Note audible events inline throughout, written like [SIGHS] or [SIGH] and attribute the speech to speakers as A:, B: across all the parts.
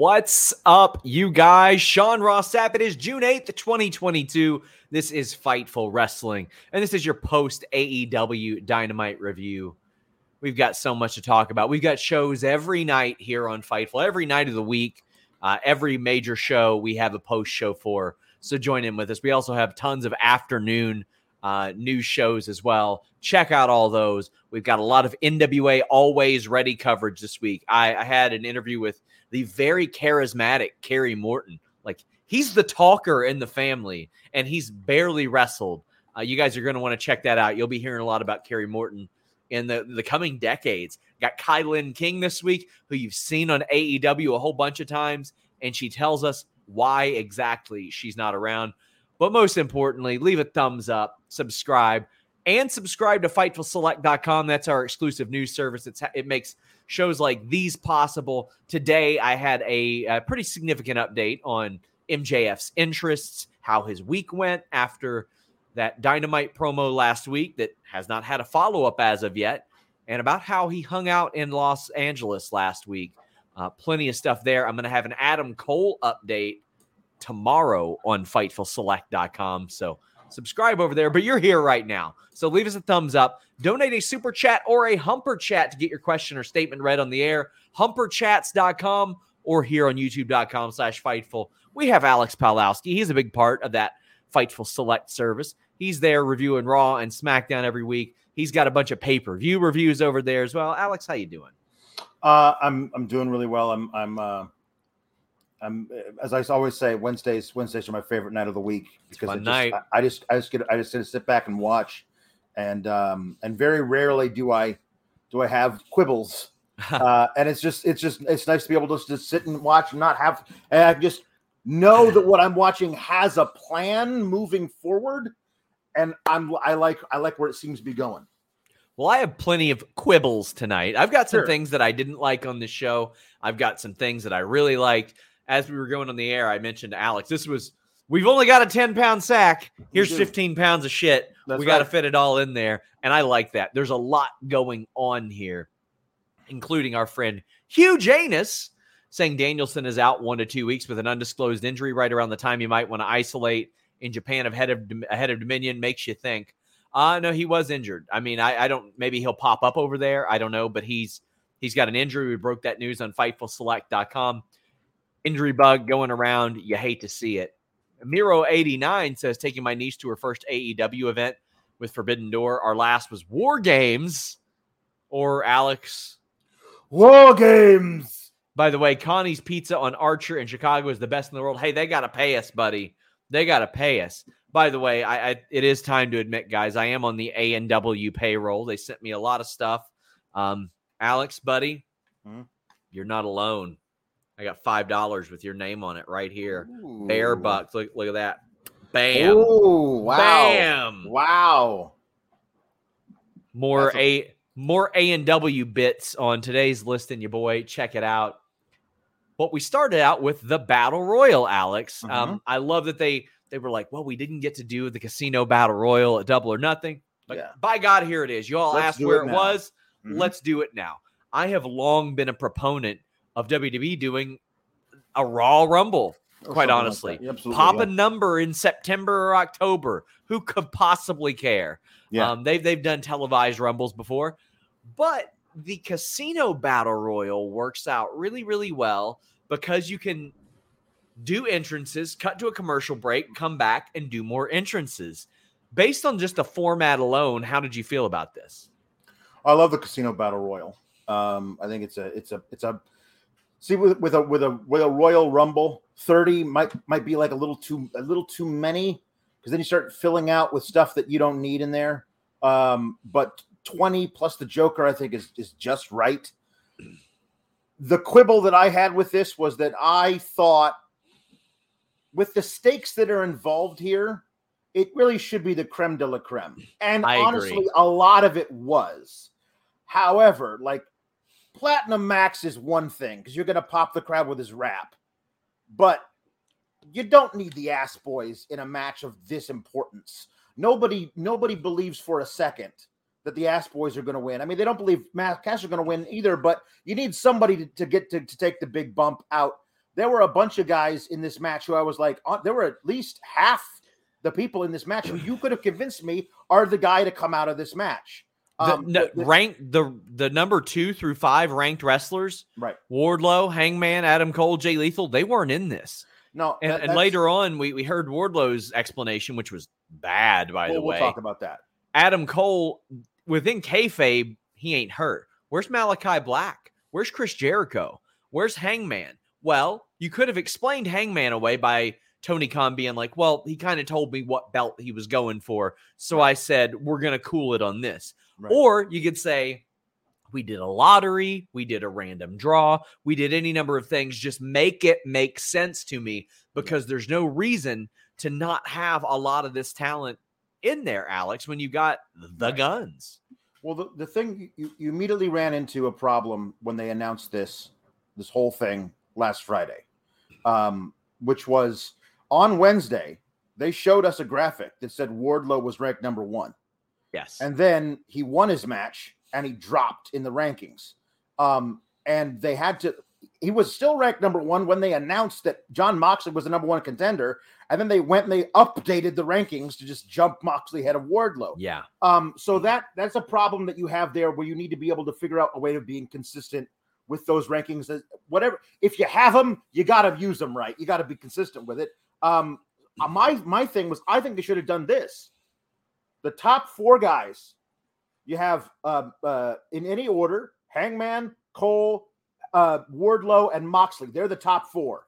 A: What's up, you guys? Sean Ross Sapp. It is June 8th, 2022. This is Fightful Wrestling, and this is your post AEW Dynamite review. We've got so much to talk about. We've got shows every night here on Fightful, every night of the week. Uh, every major show we have a post show for. So join in with us. We also have tons of afternoon uh, news shows as well. Check out all those. We've got a lot of NWA always ready coverage this week. I, I had an interview with the very charismatic Kerry Morton. Like he's the talker in the family, and he's barely wrestled. Uh, you guys are going to want to check that out. You'll be hearing a lot about Kerry Morton in the, the coming decades. Got Kylan King this week, who you've seen on AEW a whole bunch of times, and she tells us why exactly she's not around. But most importantly, leave a thumbs up, subscribe, and subscribe to FightfulSelect.com. That's our exclusive news service. It's, it makes shows like these possible. Today, I had a, a pretty significant update on MJF's interests, how his week went after that dynamite promo last week that has not had a follow up as of yet, and about how he hung out in Los Angeles last week. Uh, plenty of stuff there. I'm going to have an Adam Cole update tomorrow on FightfulSelect.com. So subscribe over there. But you're here right now. So leave us a thumbs up, donate a super chat or a humper chat to get your question or statement read on the air. Humperchats.com or here on youtube.com slash fightful. We have Alex Palowski. He's a big part of that Fightful Select service. He's there reviewing Raw and SmackDown every week. He's got a bunch of pay-per-view reviews over there as well. Alex, how you doing?
B: Uh, I'm I'm doing really well. I'm I'm uh, I'm as I always say, Wednesdays Wednesdays are my favorite night of the week because just. I, I just I just get I just get to sit back and watch, and um and very rarely do I do I have quibbles, [LAUGHS] uh, and it's just it's just it's nice to be able to just sit and watch and not have and I just know that what I'm watching has a plan moving forward, and I'm I like I like where it seems to be going.
A: Well, I have plenty of quibbles tonight. I've got some
B: Sure.
A: things that I didn't like on the show. I've got some things that I really liked. As we were going on the air, I mentioned to Alex, this was we've only got a 10 pound sack. Here's 15 pounds of shit.
B: That's
A: we got to fit it all in there. And I like that. There's a lot going on here, including our friend Hugh Janus saying Danielson is out one to two weeks with an undisclosed injury right around the time you might want to isolate in Japan ahead of ahead of Dominion makes you think. Uh no, he was injured. I mean, I, I don't maybe he'll pop up over there. I don't know, but he's he's got an injury. We broke that news on FightfulSelect.com. Injury bug going around. You hate to see it. Miro89 says taking my niece to her first AEW event with Forbidden Door. Our last was War Games. Or Alex.
B: War games.
A: By the way, Connie's Pizza on Archer in Chicago is the best in the world. Hey, they got to pay us, buddy. They got to pay us. By the way, I, I it is time to admit, guys, I am on the A and W payroll. They sent me a lot of stuff Um, Alex, buddy,
B: Mhm.
A: you're not alone. I got five dollars with your name on it right here. Bear bucks. Look, look at that. Bam.
B: Oh wow!
A: Bam.
B: Wow!
A: More
B: That's
A: a more A and W bits on today's listing, your boy. Check it out. But we started out with the battle royal, Alex.
B: Mm-hmm.
A: Um, I love that they they were like, well, we didn't get to do the casino battle royal at Double or Nothing, but
B: Yeah.
A: by God, here it is. You all
B: Let's
A: asked where
B: it
A: was.
B: Mhm.
A: Let's do it now. I have long been a proponent of WWE doing a Raw Rumble. Quite
B: something like
A: honestly. Pop
B: yeah.
A: a number in September or October. Who could possibly care?
B: Yeah.
A: Um, they've they've done televised rumbles before, but the casino battle royal works out really really well because you can do entrances, cut to a commercial break, come back and do more entrances. Based on just the format alone, how did you feel about this?
B: I love the Casino Battle Royal. Um, I think it's a it's a it's a see with with a with a with a Royal Rumble, 30 might might be like a little too a little too many because then you start filling out with stuff that you don't need in there. Um, but 20 plus the Joker, I think, is is just right. The quibble that I had with this was that I thought with the stakes that are involved here, it really should be the creme de la creme. And
A: I agree.
B: honestly, a lot of it was. However, like Platinum Max is one thing because you're going to pop the crowd with his rap, but you don't need the ass boys in a match of this importance. Nobody, nobody believes for a second that the ass boys are going to win. I mean, they don't believe Matt Cash are going to win either, but you need somebody to, to get to, to take the big bump out. There were a bunch of guys in this match who I was like, uh, there were at least half the people in this match who you could have convinced me are the guy to come out of this match.
A: The,
B: Um,
A: no,
B: the- the-
A: rank the the number two through five ranked wrestlers,
B: right.
A: Wardlow, Hangman, Adam Cole, Jay Lethal, they weren't in this.
B: No,
A: And,
B: that-
A: and later on, we, we heard Wardlow's explanation, which was bad, by
B: we'll,
A: the
B: we'll talk about that.
A: Adam Cole, within kayfabe, he ain't hurt. Where's Malachi Black? Where's Chris Jericho? Where's Hangman? Well, you could have explained Hangman away by Tony Khan being like, well, he kind of told me what belt he was going for. So I said, we're going to cool it on this.
B: Right.
A: Or you could say, we did a lottery, we did a random draw, we did any number of things. Just make it make sense to me because there's no reason to not have a lot of this talent in there, Alex, when you got the
B: Right.
A: guns.
B: Well, the, the thing you, you immediately ran into a problem when they announced this this whole thing last Friday, um, which was on Wednesday. They showed us a graphic that said Wardlow was ranked number one,
A: Yes.
B: and then he won his match and he dropped in the rankings. Um, and they had to. He was still ranked number one when they announced that Jon Moxley was the number one contender, and then they went and they updated the rankings to just jump Moxley ahead of Wardlow.
A: yeah.
B: Um, so that that's a problem that you have there where you need to be able to figure out a way of being consistent with those rankings. Whatever, if you have them, you got to use them right. You got to be consistent with it. Um, uh, my my thing was, I think they should have done this. The top four guys, you have uh, uh, in any order: Hangman, Cole, uh, Wardlow, and Moxley. They're the top four.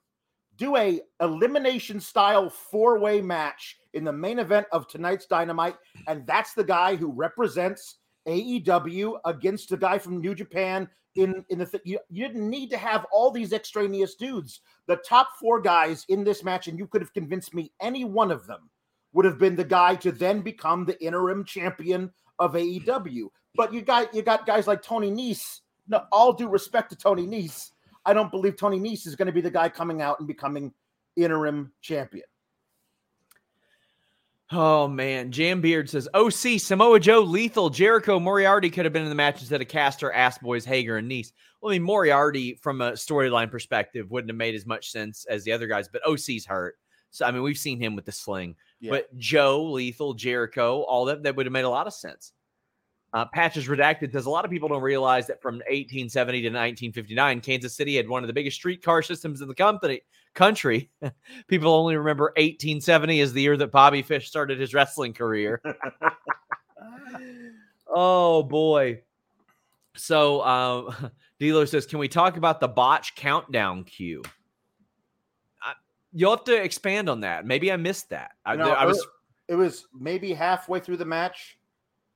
B: Do a elimination style four way match in the main event of tonight's Dynamite, and that's the guy who represents AEW against the guy from New Japan. In in the th- you, you didn't need to have all these extraneous dudes. The top four guys in this match, and you could have convinced me any one of them would have been the guy to then become the interim champion of AEW. But you got you got guys like Tony Nese. No, all due respect to Tony Nese, I don't believe Tony Nese is going to be the guy coming out and becoming interim champion.
A: Oh man, Jam Beard says, "OC Samoa Joe, Lethal, Jericho, Moriarty could have been in the match instead of Caster, Ass Boys, Hager, and Nice." Well, I mean, Moriarty from a storyline perspective wouldn't have made as much sense as the other guys, but OC's hurt, so I mean, we've seen him with the sling.
B: Yeah.
A: But Joe, Lethal, Jericho, all that that would have made a lot of sense. Uh, Patches redacted says a lot of people don't realize that from 1870 to 1959, Kansas City had one of the biggest streetcar systems in the company country. [LAUGHS] people only remember 1870 as the year that Bobby Fish started his wrestling career. [LAUGHS] oh boy. So um [LAUGHS] D'Lo says, can we talk about the botch countdown cue? You'll have to expand on that. Maybe I missed that. I, I was
B: it was maybe halfway through the match.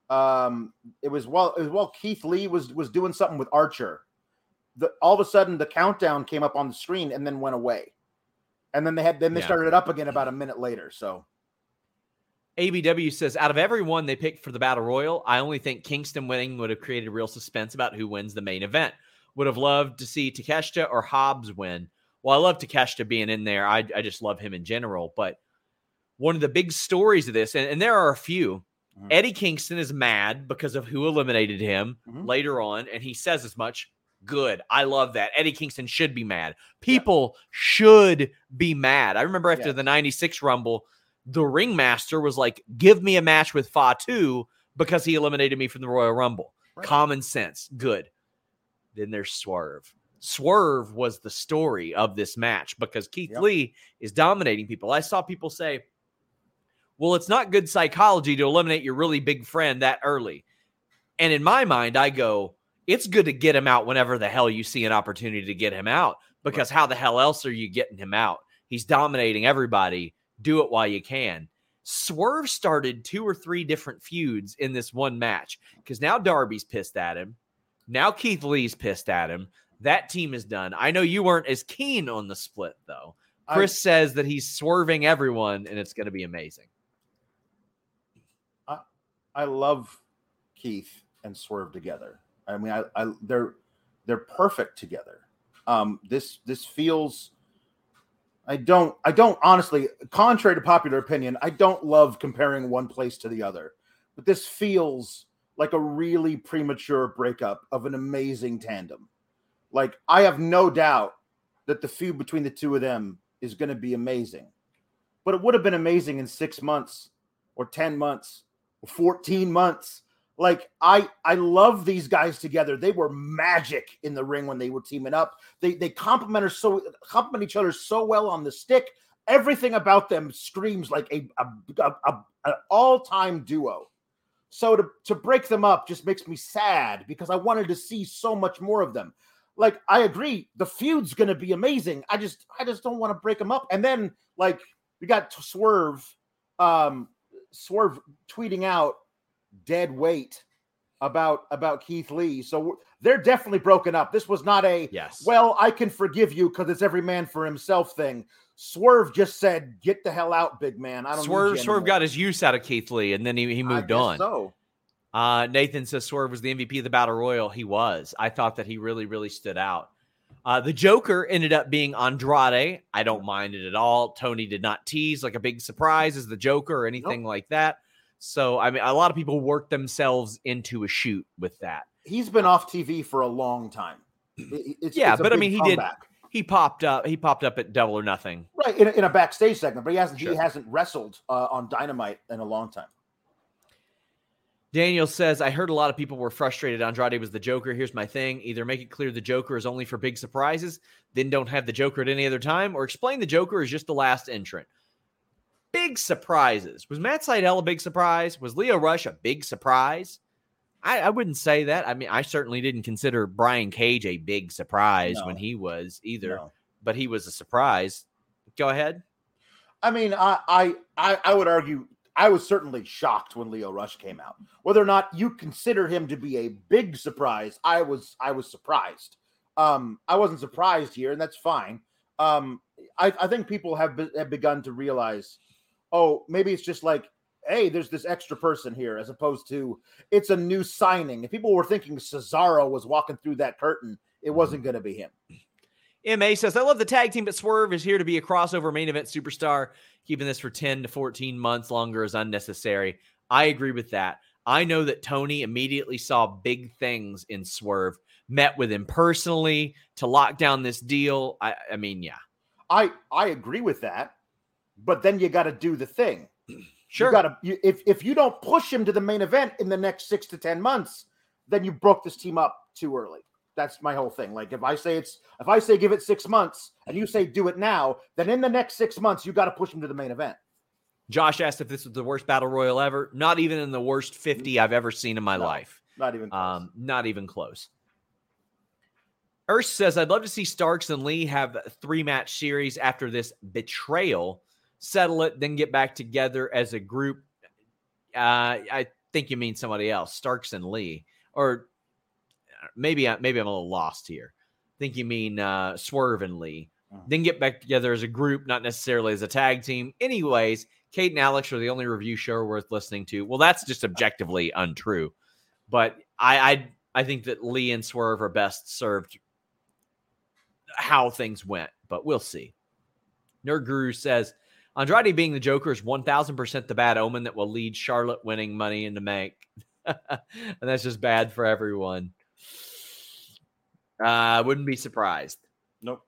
B: Um, it was while it was while Keith Lee was was doing something with Archer. The, all of a sudden, the countdown came up on the screen and then went away, and then they had then they
A: Yeah.
B: started it up again about a minute later. So
A: ABW says, out of everyone they picked for the battle royal, I only think Kingston winning would have created real suspense about who wins the main event. Would have loved to see Takeshita or Hobbs win. Well, I love Takeshita being in there. I, I just love him in general. But one of the big stories of this, and, and there are a few,
B: Mhm.
A: Eddie Kingston is mad because of who eliminated him
B: Mhm.
A: later on, and he says as much. Good. I love that. Eddie Kingston should be mad. People should be mad. I remember after
B: Yeah.
A: the 96 Rumble, the ringmaster was like, give me a match with Fatu because he eliminated me from the Royal Rumble.
B: Right.
A: Common sense. Good. Then there's Swerve. Swerve was the story of this match because Keith
B: Yep.
A: Lee is dominating people. I saw people say, well, it's not good psychology to eliminate your really big friend that early. And in my mind, I go, it's good to get him out whenever the hell you see an opportunity to get him out because how the hell else are you getting him out? He's dominating everybody. Do it while you can. Swerve started two or three different feuds in this one match because now Darby's pissed at him. Now Keith Lee's pissed at him. That team is done. I know you weren't as keen on the split though.
B: I-
A: Chris says that he's swerving everyone and it's going to be amazing.
B: I, I love Keith and Swerve together. I mean, I, I they're they're perfect together. Um, this this feels. I don't. I don't honestly. Contrary to popular opinion, I don't love comparing one place to the other. But this feels like a really premature breakup of an amazing tandem. Like I have no doubt that the feud between the two of them is going to be amazing. But it would have been amazing in six months or ten months or 14 months. Like I I love these guys together. They were magic in the ring when they were teaming up. They they complement so complement each other so well on the stick. Everything about them screams like a a, a, a- an all-time duo. So to to break them up just makes me sad because I wanted to see so much more of them. Like I agree, the feud's going to be amazing. I just I just don't want to break them up. And then like we got Swerve um Swerve tweeting out dead weight about about Keith Lee. So they're definitely broken up. This was not a
A: Yes.
B: well, I can forgive you because it's every man for himself thing. Swerve just said, "Get the hell out, big man." I don't.
A: Swerve Swerve got his use out of Keith Lee and then he, he moved on.
B: So
A: Uh, Nathan says Swerve was the MVP of the Battle Royal. He was. I thought that he really, really stood out. Uh, the Joker ended up being Andrade. I don't mind it at all. Tony did not tease like a big surprise as the Joker or anything like that. So, I mean, a lot of people work themselves into a shoot with that.
B: he's been off TV for a long time. [CLEARS THROAT] It- it's-
A: Yeah,
B: it's
A: but I mean, he did- He popped up. He popped up at Double or Nothing.
B: right in a, in a backstage segment, but he hasn't
A: Sure.
B: he hasn't wrestled uh, on Dynamite in a long time.
A: Daniel says, I heard a lot of people were frustrated. Andrade was the Joker. Here's my thing either make it clear the Joker is only for big surprises, then don't have the Joker at any other time, or explain the Joker is just the last entrant. Big surprises. Was Matt Sydal a big surprise? Was Lio Rush a big surprise? I, I wouldn't say that. I mean, I certainly didn't consider Brian Cage a big surprise when he was either,
B: No.
A: but he was a surprise. Go ahead.
B: I mean, I I I would argue I was certainly shocked when Lio Rush came out. Whether or not you consider him to be a big surprise, I was I was surprised. Um, I wasn't surprised here, and that's fine. Um, I, I think people have be, have begun to realize, oh, maybe it's just like, hey, there's this extra person here, as opposed to it's a new signing. If people were thinking Cesaro was walking through that curtain, it wasn't going to be him.
A: MA says, I love the tag team, but Swerve is here to be a crossover main event superstar. Keeping this for 10 to 14 months longer is unnecessary. I agree with that. I know that Tony immediately saw big things in Swerve, met with him personally to lock down this deal. I, I mean, yeah,
B: I I agree with that, but then you got to do the thing. [CLEARS THROAT]
A: sure.
B: You gotta you, if if you don't push him to the main event in the next six to ten months, then you broke this team up too early. That's my whole thing. Like if I say it's if I say give it six months and you say do it now, then in the next six months you got to push him to the main event.
A: Josh asked if this was the worst battle royal ever. Not even in the worst 50 I've ever seen in my
B: No.
A: life.
B: Not even. Close.
A: Um, not even close. Urs says, I'd love to see Starks and Lee have a three match series after this betrayal, settle it, then get back together as a group. Uh, I think you mean somebody else, Starks and Lee, or maybe I, maybe I'm a little lost here. think you mean uh, Swerve and Lee.
B: Mhm.
A: Then get back together as a group, not necessarily as a tag team. Anyways, Kate and Alex are the only review show worth listening to. Well, that's just objectively untrue. But I I, I think that Lee and Swerve are best served how things went, but we'll see. Nerd Guru says Andrade being the Joker is 1000% the bad omen that will lead Charlotte winning money in the bank. [LAUGHS] and that's just bad for everyone. I uh, wouldn't be surprised.
B: Nope.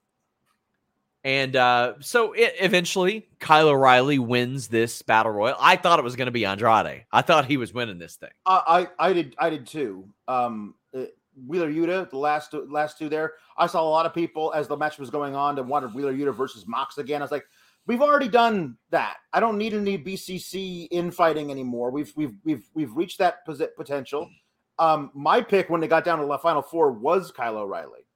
A: And uh, so it, eventually, Kyle O'Reilly wins this battle royal. I thought it was going to be Andrade. I thought he was winning this thing.
B: I, I I did I did too. Um, uh, Wheeler Yuta, the last last two there. I saw a lot of people as the match was going on that wanted Wheeler Yuta versus Mox again. I was like, we've already done that. I don't need any BCC infighting anymore. We've we've we've we've reached that potential. Um, my pick when they got down to the final four was Kyle O'Reilly,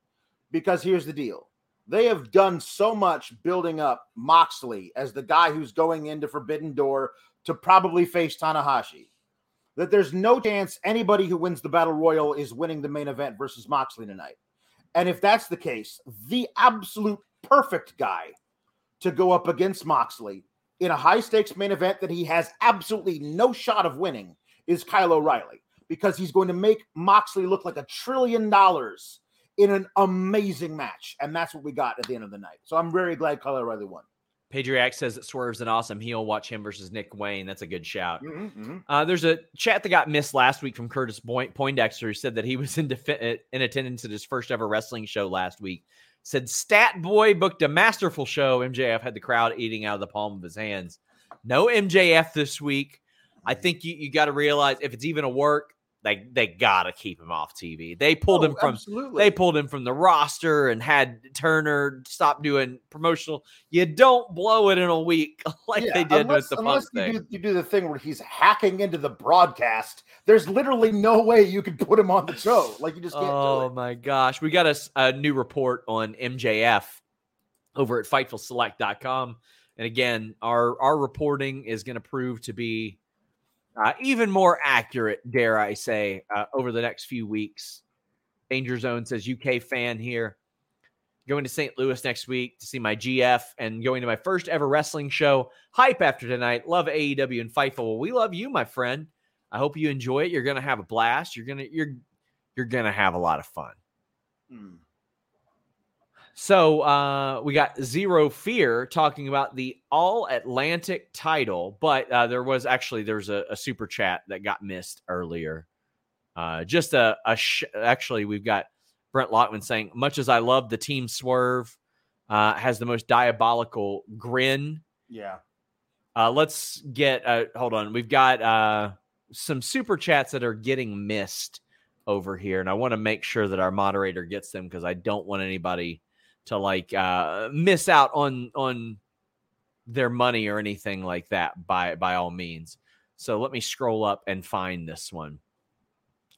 B: because here's the deal: they have done so much building up Moxley as the guy who's going into Forbidden Door to probably face Tanahashi that there's no chance anybody who wins the battle royal is winning the main event versus Moxley tonight. And if that's the case, the absolute perfect guy to go up against Moxley in a high stakes main event that he has absolutely no shot of winning is Kyle O'Reilly because he's going to make Moxley look like a trillion dollars in an amazing match. And that's what we got at the end of the night. So I'm very glad Kyle won.
A: Patriac says that Swerve's an awesome heel. Watch him versus Nick Wayne. That's a good shout.
B: Mm-hmm,
A: Uh, there's a chat that got missed last week from Curtis Poindexter who said that he was in, defi- in attendance at his first ever wrestling show last week. Said Stat Boy booked a masterful show. MJF had the crowd eating out of the palm of his hands. No MJF this week. I think you, you got to realize if it's even a work, they they got to keep him off TV. They pulled him oh, from
B: Oh, absolutely.
A: they pulled him from the roster and had Turner stop doing promotional. You don't blow it in a week [LAUGHS] like
B: Yeah,
A: they did
B: unless,
A: with the
B: unless you
A: thing.
B: do, you do the thing where he's hacking into the broadcast. There's literally no way you can put him on the show. Like you just can't
A: Oh
B: do it.
A: my gosh. We got a, a new report on MJF over at FightfulSelect.com. And again, our our reporting is going to prove to be uh, even more accurate, dare I say, uh, over the next few weeks. Danger Zone says UK fan here. Going to St. Louis next week to see my GF and going to my first ever wrestling show. Hype after tonight. Love AEW and Fightful. Well, we love you, my friend. I hope you enjoy it. You're gonna have a blast. You're gonna you're you're gonna have a lot of fun.
B: Hmm.
A: So uh, we got Zero Fear talking about the All Atlantic title, but uh, there was actually there's a, a super chat that got missed earlier. Uh, just a, a sh- actually we've got Brent Lockman saying, much as I love the team swerve, uh, has the most diabolical grin.
B: Yeah.
A: Uh, let's get uh, hold on. We've got uh, some super chats that are getting missed over here, and I want to make sure that our moderator gets them because I don't want anybody to like uh, miss out on on their money or anything like that. By by all means. So let me scroll up and find this one.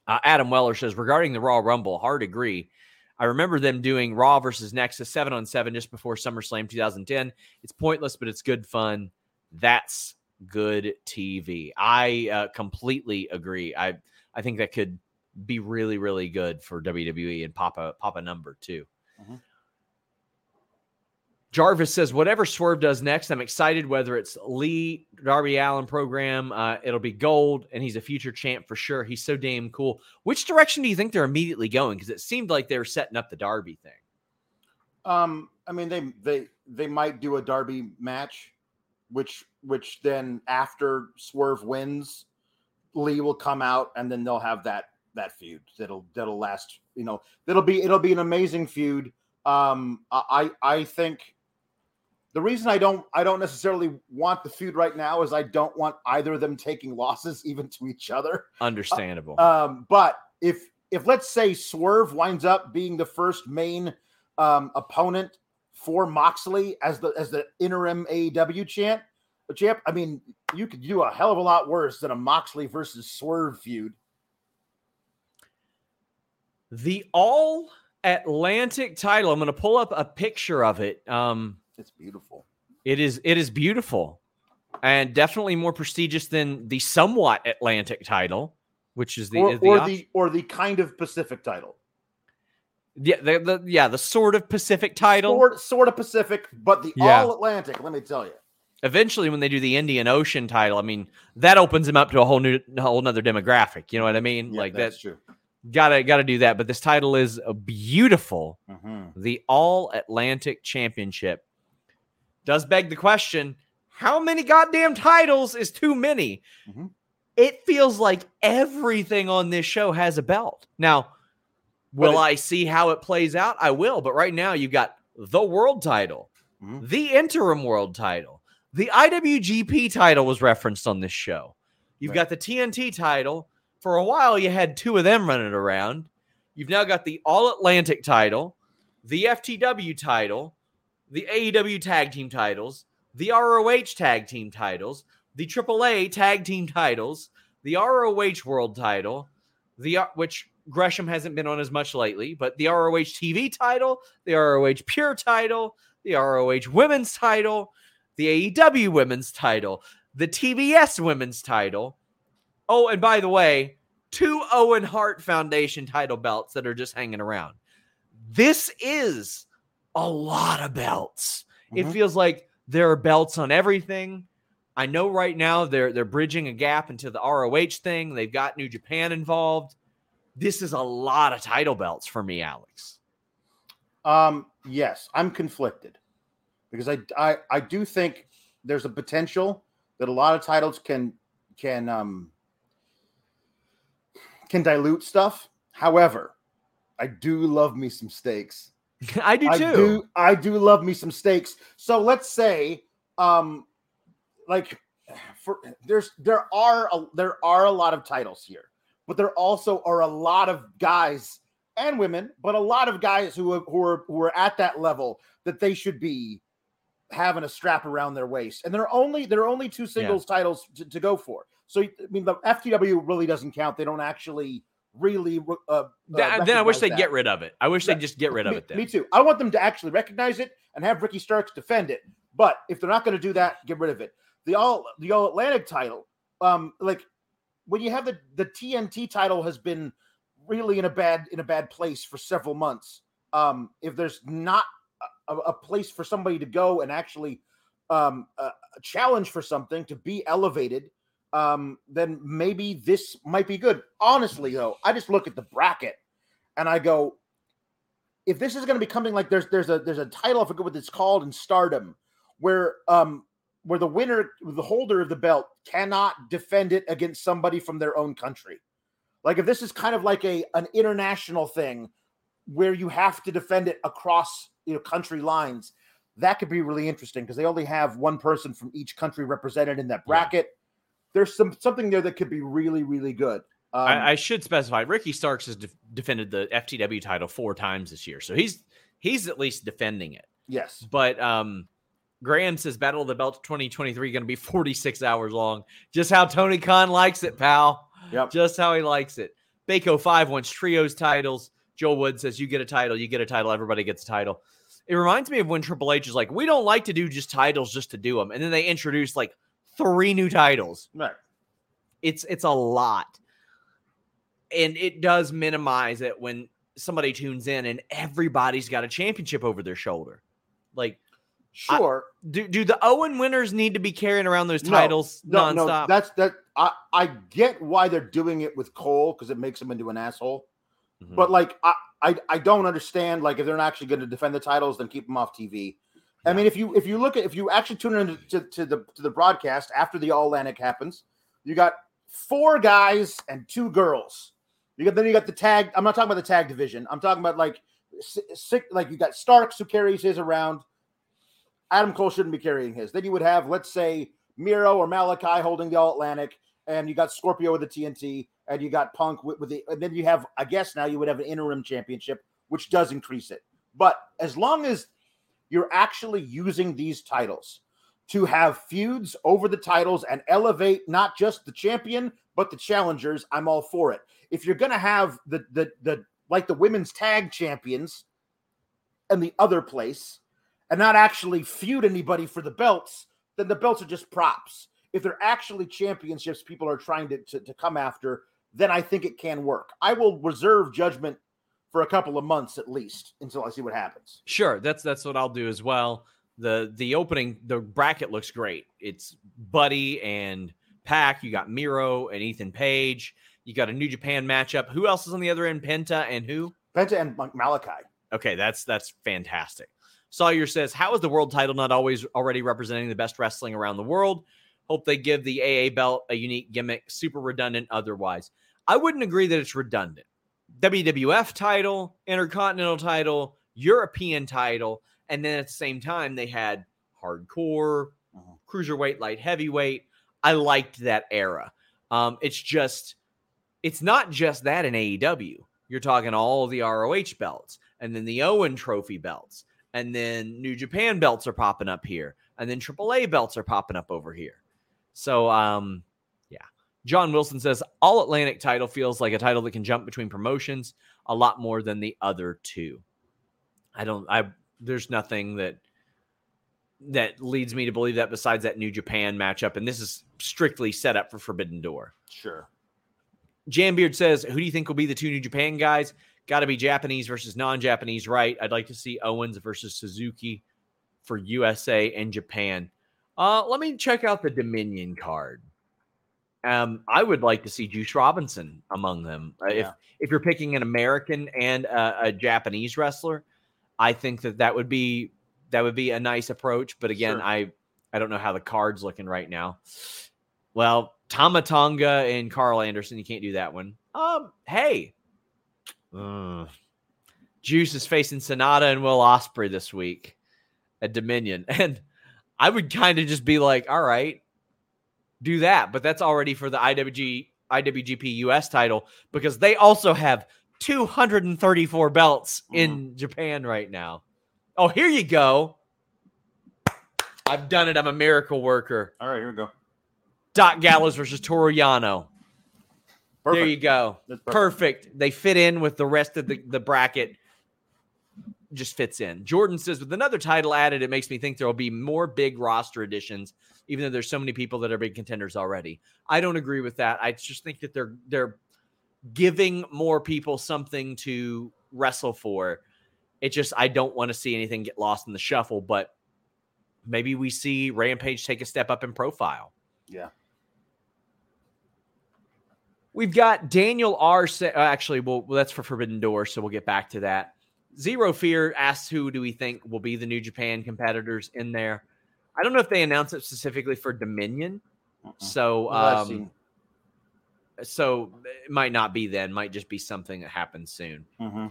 A: Uh, Adam Weller says regarding the Raw Rumble, hard agree. I remember them doing Raw versus Nexus seven on seven just before SummerSlam 2010. It's pointless, but it's good fun. That's good TV. I uh, completely agree. I I think that could be really really good for WWE and pop a pop a number too.
B: Mhm.
A: Jarvis says, whatever Swerve does next, I'm excited. Whether it's Lee Darby Allin program, uh, it'll be gold, and he's a future champ for sure. He's so damn cool. Which direction do you think they're immediately going? Because it seemed like they were setting up the Darby thing.
B: Um, I mean, they they they might do a Darby match, which which then after Swerve wins, Lee will come out, and then they'll have that that feud that'll that'll last. You know, that'll be it'll be an amazing feud. Um, I I think the reason I don't I don't necessarily want the feud right now is I don't want either of them taking losses [LAUGHS] even to each other.
A: Understandable.
B: Um, but if if let's say Swerve winds up being the first main um, opponent for Moxley as the as the interim AEW champ, champ, I mean, you could do a hell of a lot worse than a Moxley versus Swerve feud.
A: the All Atlantic title. I'm going to pull up a picture of it. Um,
B: It's beautiful.
A: it is it is beautiful. and definitely more prestigious than the somewhat Atlantic title, which is the
B: or,
A: the
B: or the or the kind of Pacific title.
A: yeah the, the yeah the sort of Pacific title.
B: Sort, sort of Pacific, but the
A: Yeah.
B: all Atlantic. Let me tell you.
A: Eventually, when they do the Indian Ocean title, I mean that opens them up to a whole new whole nother demographic. You know what I mean?
B: Yeah,
A: like
B: that's
A: that
B: true.
A: gotta gotta do that. But this title is beautiful.
B: Mhm.
A: the All Atlantic Championship does beg the question how many goddamn titles is too many?
B: Mhm.
A: It feels like everything on this show has a belt. Now, will
B: it-
A: I see how it plays out? I will, but right now you've got the world title,
B: Mhm.
A: the interim world title, the IWGP title was referenced on this show. You've
B: Right.
A: got the TNT title. For a while, you had two of them running around. You've now got the All Atlantic title, the FTW title, the AEW tag team titles, the ROH tag team titles, the AAA tag team titles, the ROH world title, the uh, which Gresham hasn't been on as much lately, but the ROH TV title, the ROH Pure title, the ROH women's title, the AEW women's title, the TBS women's title. Oh, and by the way, two Owen Hart Foundation title belts that are just hanging around. This is a lot of belts. It
B: Mhm.
A: feels like there are belts on everything. I know right now they're they're bridging a gap into the ROH thing. They've got New Japan involved. This is a lot of title belts for me, Alex.
B: Um, yes, I'm conflicted because I, I I do think there's a potential that a lot of titles can can um can dilute stuff. However, I do love me some steaks. [LAUGHS]
A: I do too.
B: I do I do love me some steaks. So let's say um like for there's there are a, there are a lot of titles here, but there also are a lot of guys and women, but a lot of guys who are, who are who are at that level that they should be having a strap around their waist. And there are only there are only two singles titles to, to go for. So I mean the FTW really doesn't count. They don't actually really uh, uh,
A: then I wish they'd
B: that.
A: get rid of it. I wish
B: Yeah,
A: they'd just get rid of
B: me,
A: it then.
B: Me too. I want them to actually recognize it and have Ricky Starks defend it. But if they're not going to do that, get rid of it. The all the all Atlantic title, um, like when you have the the TNT title has been really in a bad in a bad place for several months. Um, if there's not a, a place for somebody to go and actually um, a, a challenge for something to be elevated, um, then maybe this might be good. Honestly, though, I just look at the bracket and I go, if this is going to be coming like there's there's a there's a title I forget what it's called in Stardom, where um where the winner the holder of the belt cannot defend it against somebody from their own country. Like if this is kind of like a an international thing where you have to defend it across you know country lines, that could be really interesting because they only have one person from each country represented in that
A: Yeah.
B: There's some something there that could be really really good. Um,
A: I, I should specify Ricky Starks has def- defended the FTW title four times this year, so he's he's at least defending it.
B: yes,
A: But um, Graham says Battle of the Belt 2023 going to be [LAUGHS] 46 hours long. Just how Tony Khan likes it, pal.
B: Yep.
A: Just how he likes it. Bako 5 wants trios titles. Joel Wood says, You get a title, you get a title, everybody gets a title. It reminds me of when Triple H is like, We don't like to do just titles just to do them. And then they introduce like three new titles.
B: right.
A: It's it's a lot. And it does minimize it when somebody tunes in and everybody's got a championship over their shoulder. Like, I-
B: Sure.
A: do do the Owen winners need to be carrying around those titles
B: no,
A: nonstop?
B: no, that's that. I I get why they're doing it with Cole because it makes him into an asshole.
A: Mhm.
B: But like, I I, I don't understand. Like, if they're not actually going to defend the titles, then keep them off TV. I mean, if you if you look at if you actually tune in to, to the to the broadcast after the All Atlantic happens, you got four guys and two girls. You got then you got the tag. I'm not talking about the tag division. I'm talking about like si- sick. Like you got Starks who carries his around. Adam Cole shouldn't be carrying his. Then you would have, let's say, Miro or Malachi holding the All Atlantic, and you got Scorpio with the TNT, and you got Punk with, with the, and then you have, I guess now you would have an interim championship, which does increase it. But as long as you're actually using these titles to have feuds over the titles and elevate not just the champion but the challengers, I'm all for it. If you're gonna have the the the like the women's tag champions and the other place and not actually feud anybody for the belts, then the belts are just props. If they're actually championships people are trying to, to, to come after, then I think it can work. I will reserve judgment for a couple of months at least until I see what happens.
A: Sure, that's that's what I'll do as well. The the opening the bracket looks great. It's Buddy and PAC. You got Miro and Ethan Page. You got a New Japan matchup. Who else is on the other end? Penta and who?
B: Penta and Malachi.
A: Okay, that's that's fantastic. Sawyer says, "How is the world title not always already representing the best wrestling around the world? Hope they give the AA belt a unique gimmick. Super redundant otherwise. I wouldn't agree that it's redundant. WWF title, Intercontinental title, European title, and then at the same time they had hardcore, uh-huh. cruiserweight, light heavyweight. I liked that era. Um, it's just, it's not just that in AEW. You're talking all the ROH belts, and then the Owen Trophy belts, and then New Japan belts are popping up here, and then AAA belts are popping up over here. So, um, John Wilson says All Atlantic title feels like a title that can jump between promotions a lot more than the other two. I don't I there's nothing that that leads me to believe that besides that New Japan matchup and this is strictly set up for Forbidden Door.
B: Sure.
A: Jambeard says, "Who do you think will be the two New Japan guys? Got to be Japanese versus non-Japanese, right? I'd like to see Owens versus Suzuki for USA and Japan. Uh, let me check out the Dominion card. Um, I would like to see Juice Robinson among them. Uh, yeah. If if you're picking an American and a, a, Japanese wrestler, I think that that would be that would be a nice approach. But again, sure. I I don't know how the card's looking right now. Well, Tama Tonga and Karl Anderson, you can't do that one. Um, hey, uh, Juice is facing Sanada and Will Ospreay this week at Dominion, [LAUGHS] and I would kind of just be like, all right, do that, but that's already for the IWG IWGP US title because they also have 234 belts mm. in Japan right now. Oh, here you go. I've done it. I'm a miracle worker.
B: All right, here we go.
A: Doc Gallows versus Toru Yano. Perfect. There you go. Perfect. perfect. They fit in with the rest of the, the bracket. Just fits in. Jordan says, with another title added, it makes me think there will be more big roster additions even though there's so many people that are big contenders already. I don't agree with that. I just think that they're they're giving more people something to wrestle for. It just I don't want to see anything get lost in the shuffle, but maybe we see Rampage take a step up in profile.
B: Yeah.
A: We've got Daniel R. Say, uh, actually, well, that's for Forbidden Door, so we'll get back to that. Zero Fear asks who do we think will be the New Japan competitors in there. I don't know if they announced it specifically for Dominion. Uh-uh. So, um, so it might not be then. Might just be something that happens soon.
B: Mm-hmm.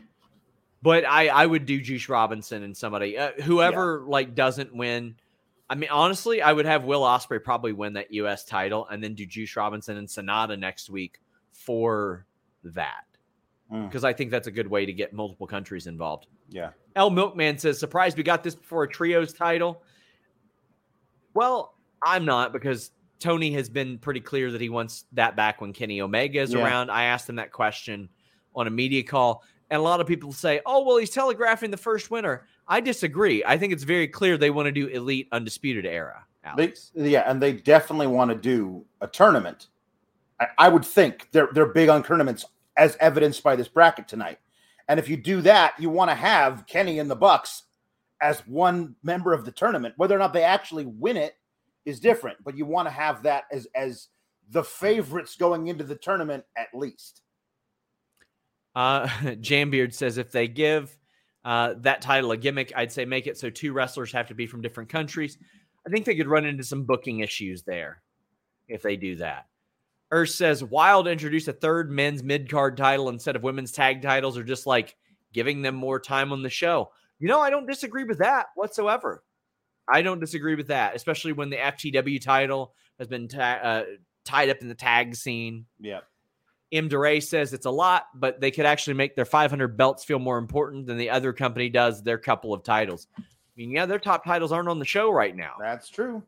A: But I, I would do Juice Robinson and somebody, uh, whoever yeah. like doesn't win. I mean, honestly, I would have Will Ospreay probably win that U.S. title, and then do Juice Robinson and Sanada next week for that because mm. I think that's a good way to get multiple countries involved.
B: Yeah.
A: L Milkman says, surprised we got this before a trios title. Well, I'm not because Tony has been pretty clear that he wants that back when Kenny Omega is yeah. around. I asked him that question on a media call, and a lot of people say, "Oh, well, he's telegraphing the first winner." I disagree. I think it's very clear they want to do elite undisputed era.
B: They, yeah, and they definitely want to do a tournament. I, I would think they're they're big on tournaments, as evidenced by this bracket tonight. And if you do that, you want to have Kenny and the Bucks as one member of the tournament. Whether or not they actually win it is different, but you want to have that as as the favorites going into the tournament at least.
A: Uh, [LAUGHS] Jambeard says if they give uh, that title a gimmick, I'd say make it so two wrestlers have to be from different countries. I think they could run into some booking issues there if they do that. Earth says Wild introduced a third men's mid card title instead of women's tag titles, or just like giving them more time on the show. You know, I don't disagree with that whatsoever. I don't disagree with that, especially when the FTW title has been ta- uh, tied up in the tag scene.
B: Yeah.
A: M. DeRay says it's a lot, but they could actually make their 500 belts feel more important than the other company does their couple of titles. I mean, yeah, their top titles aren't on the show right now.
B: That's true.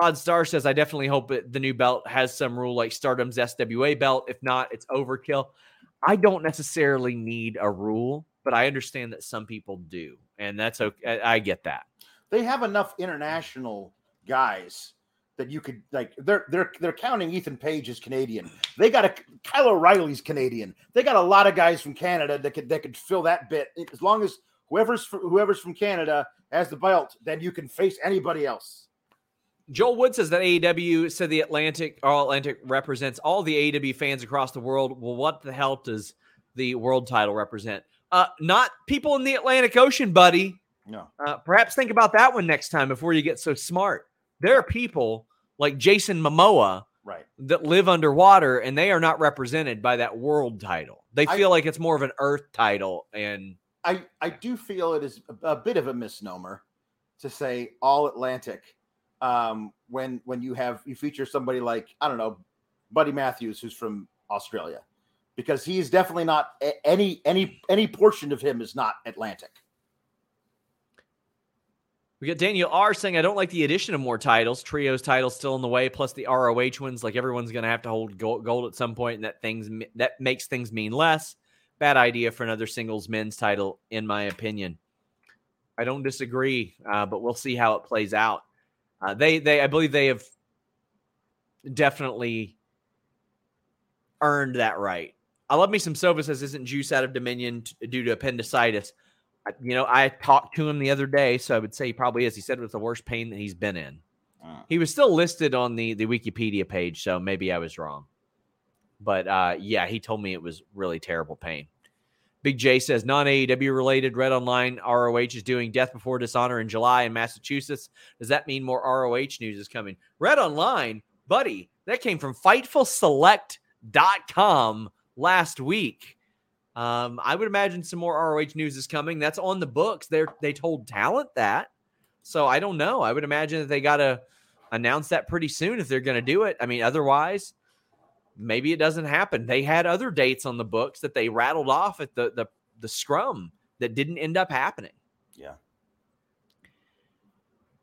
A: Odd Star says, I definitely hope the new belt has some rule like Stardom's SWA belt. If not, it's overkill. I don't necessarily need a rule but I understand that some people do, and that's okay. I get that.
B: They have enough international guys that you could like. They're they're they're counting Ethan Page as Canadian. They got a Kyle O'Reilly's Canadian. They got a lot of guys from Canada that could that could fill that bit as long as whoever's whoever's from Canada has the belt. Then you can face anybody else.
A: Joel Wood says that AEW said the Atlantic All Atlantic represents all the AEW fans across the world. Well, what the hell does the world title represent? Uh, not people in the Atlantic Ocean, buddy.
B: No.
A: Uh, perhaps think about that one next time before you get so smart. There are people like Jason Momoa
B: Right.
A: that live underwater and they are not represented by that world title. They
B: I-
A: feel like it's more of an earth title and
B: I I do feel it is a, a bit of a misnomer to say all Atlantic um, when when you have you feature somebody like I don't know Buddy Matthews who's from Australia because he's definitely not any any any portion of him is not Atlantic.
A: we got Daniel R saying I don't like the addition of more titles. Trios titles still in the way, plus the ROH ones. Like everyone's going to have to hold gold, gold at some point, and that things that makes things mean less. Bad idea for another singles men's title, in my opinion. I don't disagree, uh, but we'll see how it plays out. Uh, they they I believe they have definitely earned that right. I love me some Sova says isn't juice out of Dominion t- due to appendicitis. I- You know, I talked to him the other day, so I would say he probably is. He said it was the worst pain that he's been in.
B: Mm.
A: He was still listed on the the Wikipedia page, so maybe I was wrong. But uh, yeah, he told me it was really terrible pain. Big J says non AEW related. Red Online ROH is doing Death Before Dishonor in July in Massachusetts. Does that mean more ROH news is coming? Red Online, buddy, that came from FightfulSelect.com last week. Um, I would imagine some more ROH news is coming. That's on the books. They they told talent that, so I don't know. I would imagine that they got to announce that pretty soon if they're going to do it. I mean, otherwise, maybe it doesn't happen. They had other dates on the books that they rattled off at the the, the scrum that didn't end up happening.
B: Yeah.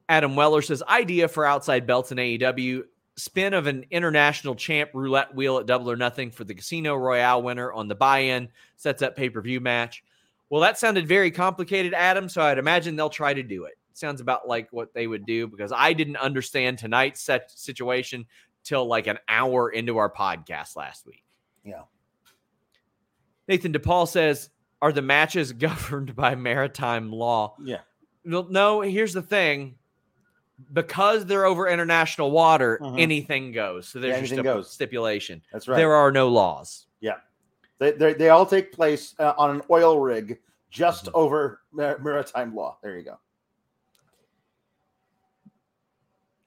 A: Adam Weller says idea for outside belts in AEW spin of an international champ roulette wheel at double or nothing for the Casino Royale winner on the buy-in sets up pay-per-view match. Well, that sounded very complicated, Adam. So I'd imagine they'll try to do it. Sounds about like what they would do because I didn't understand tonight's set situation till like an hour into our podcast last week.
B: Yeah.
A: Nathan DePaul says, "Are the matches [LAUGHS] governed by maritime law?"
B: Yeah.
A: Well, no, here's the thing. Because they're over international water,
B: Mhm.
A: anything goes. So there's
B: Yeah,
A: just a
B: goes.
A: stipulation.
B: That's right.
A: There are no laws. Yeah.
B: They, they, they all take place uh, on an oil rig just
A: Mm-hmm.
B: over mar- maritime law. There you go.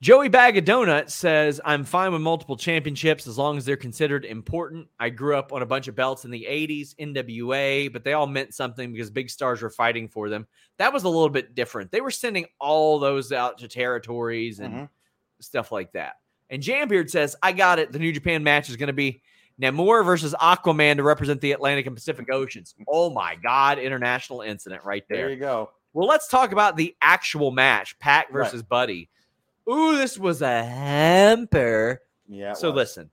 A: Joey Bag of Donuts says, I'm fine with multiple championships as long as they're considered important. I grew up on a bunch of belts in the 80s, NWA, but they all meant something because big stars were fighting for them. That was a little bit different. They were sending all those out to territories and
B: Mhm.
A: stuff like that. And Jambeard says, I got it. The New Japan match is going to be Namor versus Aquaman to represent the Atlantic and Pacific [LAUGHS] Oceans. Oh my God, international incident right
B: There
A: there.
B: you go.
A: Well, let's talk about the actual match Pac
B: Right.
A: versus Buddy. Ooh, this was a hamper.
B: Yeah.
A: So
B: was.
A: listen,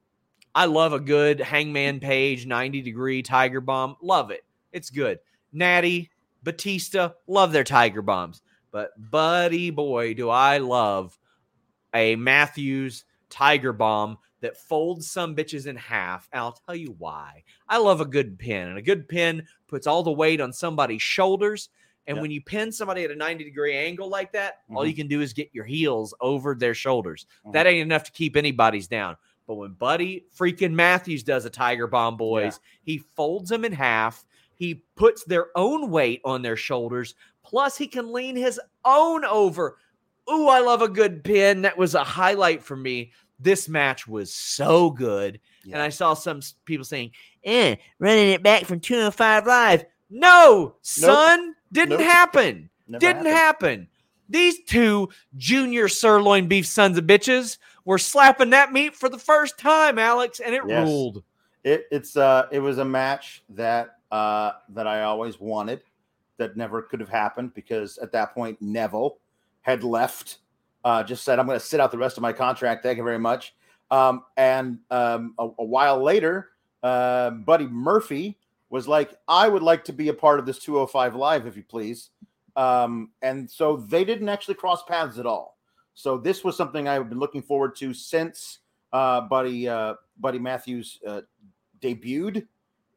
A: I love a good hangman page, 90 degree tiger bomb. Love it. It's good. Natty, Batista, love their tiger bombs. But buddy boy, do I love a Matthews tiger bomb that folds some bitches in half. And I'll tell you why. I love a good pin, and a good pin puts all the weight on somebody's shoulders. And
B: Yep.
A: when you pin somebody at a 90 degree angle like that, all
B: Mhm.
A: you can do is get your heels over their shoulders.
B: Mhm.
A: That ain't enough to keep anybody's down. But when Buddy freaking Matthews does a Tiger Bomb, boys, he folds them in half. He puts their own weight on their shoulders. Plus, he can lean his own over. Ooh, I love a good pin. That was a highlight for me. This match was so good. And I saw some people saying, eh, running it back from 205 Live. No, son, didn't
B: Nope.
A: happen.
B: Never
A: Didn't
B: happened.
A: happen. These two junior sirloin beef sons of bitches were slapping that meat for the first time, Alex, and it
B: Yes.
A: ruled.
B: It it's uh it was a match that uh that I always wanted that never could have happened because at that point Neville had left uh just said I'm going to sit out the rest of my contract thank you very much um and um a, a while later uh, Buddy Murphy was like I would like to be a part of this 205 live if you please um and so they didn't actually cross paths at all So this was something I've been looking forward to since uh, Buddy uh, Buddy Matthews uh, debuted.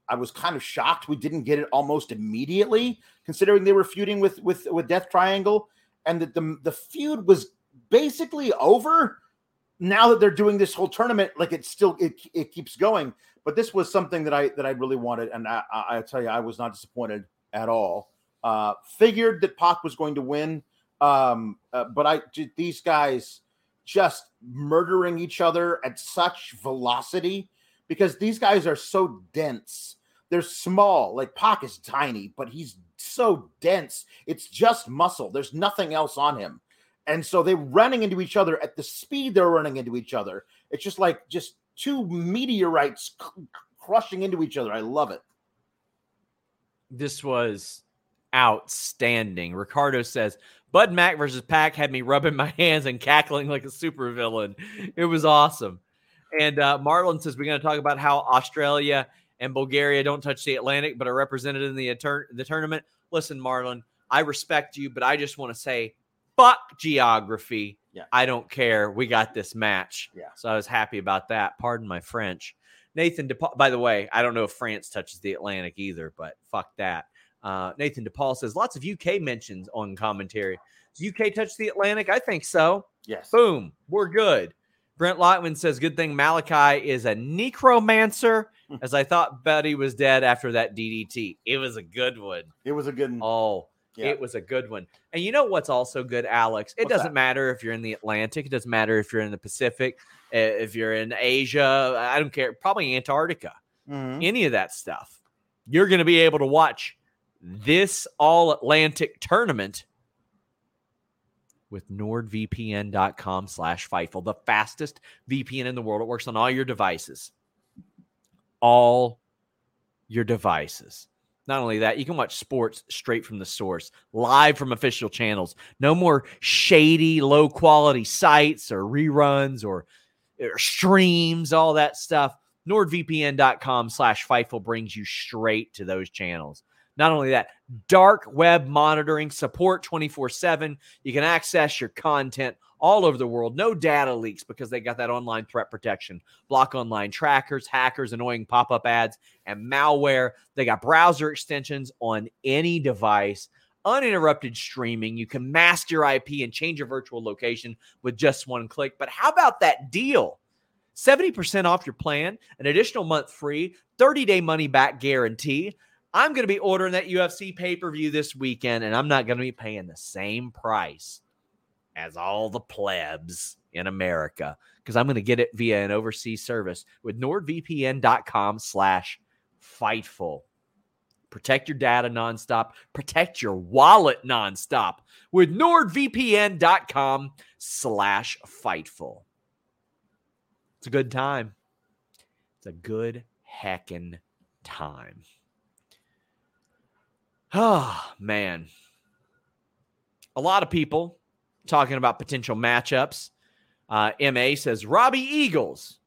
B: I was kind of shocked we didn't get it almost immediately, considering they were feuding with with with Death Triangle, and that the the feud was basically over. Now that they're doing this whole tournament, like it still it, it keeps going. But this was something that I that I really wanted, and I, I, tell you, I was not disappointed at all. Uh, figured that Pac was going to win, um, uh, but I these guys just murdering each other at such velocity because these guys are so dense. They're small. Like Pac is tiny, but he's so dense. It's just muscle. There's nothing else on him. And so they're running into each other at the speed they're running into each other. It's just like just two meteorites crushing into each other. I love it.
A: This was outstanding. Ricardo says, Bud Mack versus Pac had me rubbing my hands and cackling like a supervillain. It was awesome. And uh, Marlon says, We're going to talk about how Australia and Bulgaria don't touch the Atlantic, but are represented in the, the tournament. Listen, Marlon, I respect you, but I just want to say, fuck geography.
B: Yeah.
A: I don't care. We got this match.
B: Yeah.
A: So I was happy about that. Pardon my French. Nathan, DePaul, by the way, I don't know if France touches the Atlantic either, but fuck that. Uh, Nathan DePaul says lots of UK mentions on commentary. Does UK touch the Atlantic? I think so.
B: Yes.
A: Boom. We're good. Brent Lockman says, good thing Malachi is a necromancer, as I thought Buddy was dead after that DDT. It was a good one.
B: It was a good one.
A: Oh,
B: Yeah.
A: it was a good one. And you know what's also good, Alex? It
B: What's
A: doesn't
B: that?
A: matter if you're in the Atlantic. It doesn't matter if you're in the Pacific, uh, if you're in Asia. I don't care. Probably Antarctica.
B: Mhm.
A: Any of that stuff. You're going to be able to watch this All Atlantic tournament with nordvpn.com slash Fightful, the fastest VPN in the world. It works on all your devices. All your devices. Not only that, you can watch sports straight from the source, live from official channels. No more shady, low quality sites or reruns or, or streams, all that stuff. NordVPN.com slash Fightful brings you straight to those channels. Not only that, dark web monitoring support 24 7. You can access your content all over the world. No data leaks because they got that online threat protection. Block online trackers, hackers, annoying pop up ads, and malware. They got browser extensions on any device. Uninterrupted streaming. You can mask your IP and change your virtual location with just one click. But how about that deal? 70% off your plan, an additional month free, 30 day money back guarantee. I'm going to be ordering that UFC pay per view this weekend, and I'm not going to be paying the same price as all the plebs in America because I'm going to get it via an overseas service with nordvpn.com slash fightful. Protect your data nonstop, protect your wallet nonstop with nordvpn.com slash fightful. It's a good time. It's a good heckin' time. Oh, [SIGHS] man. A lot of people talking about potential matchups. Uh, MA says Robbie Eagles.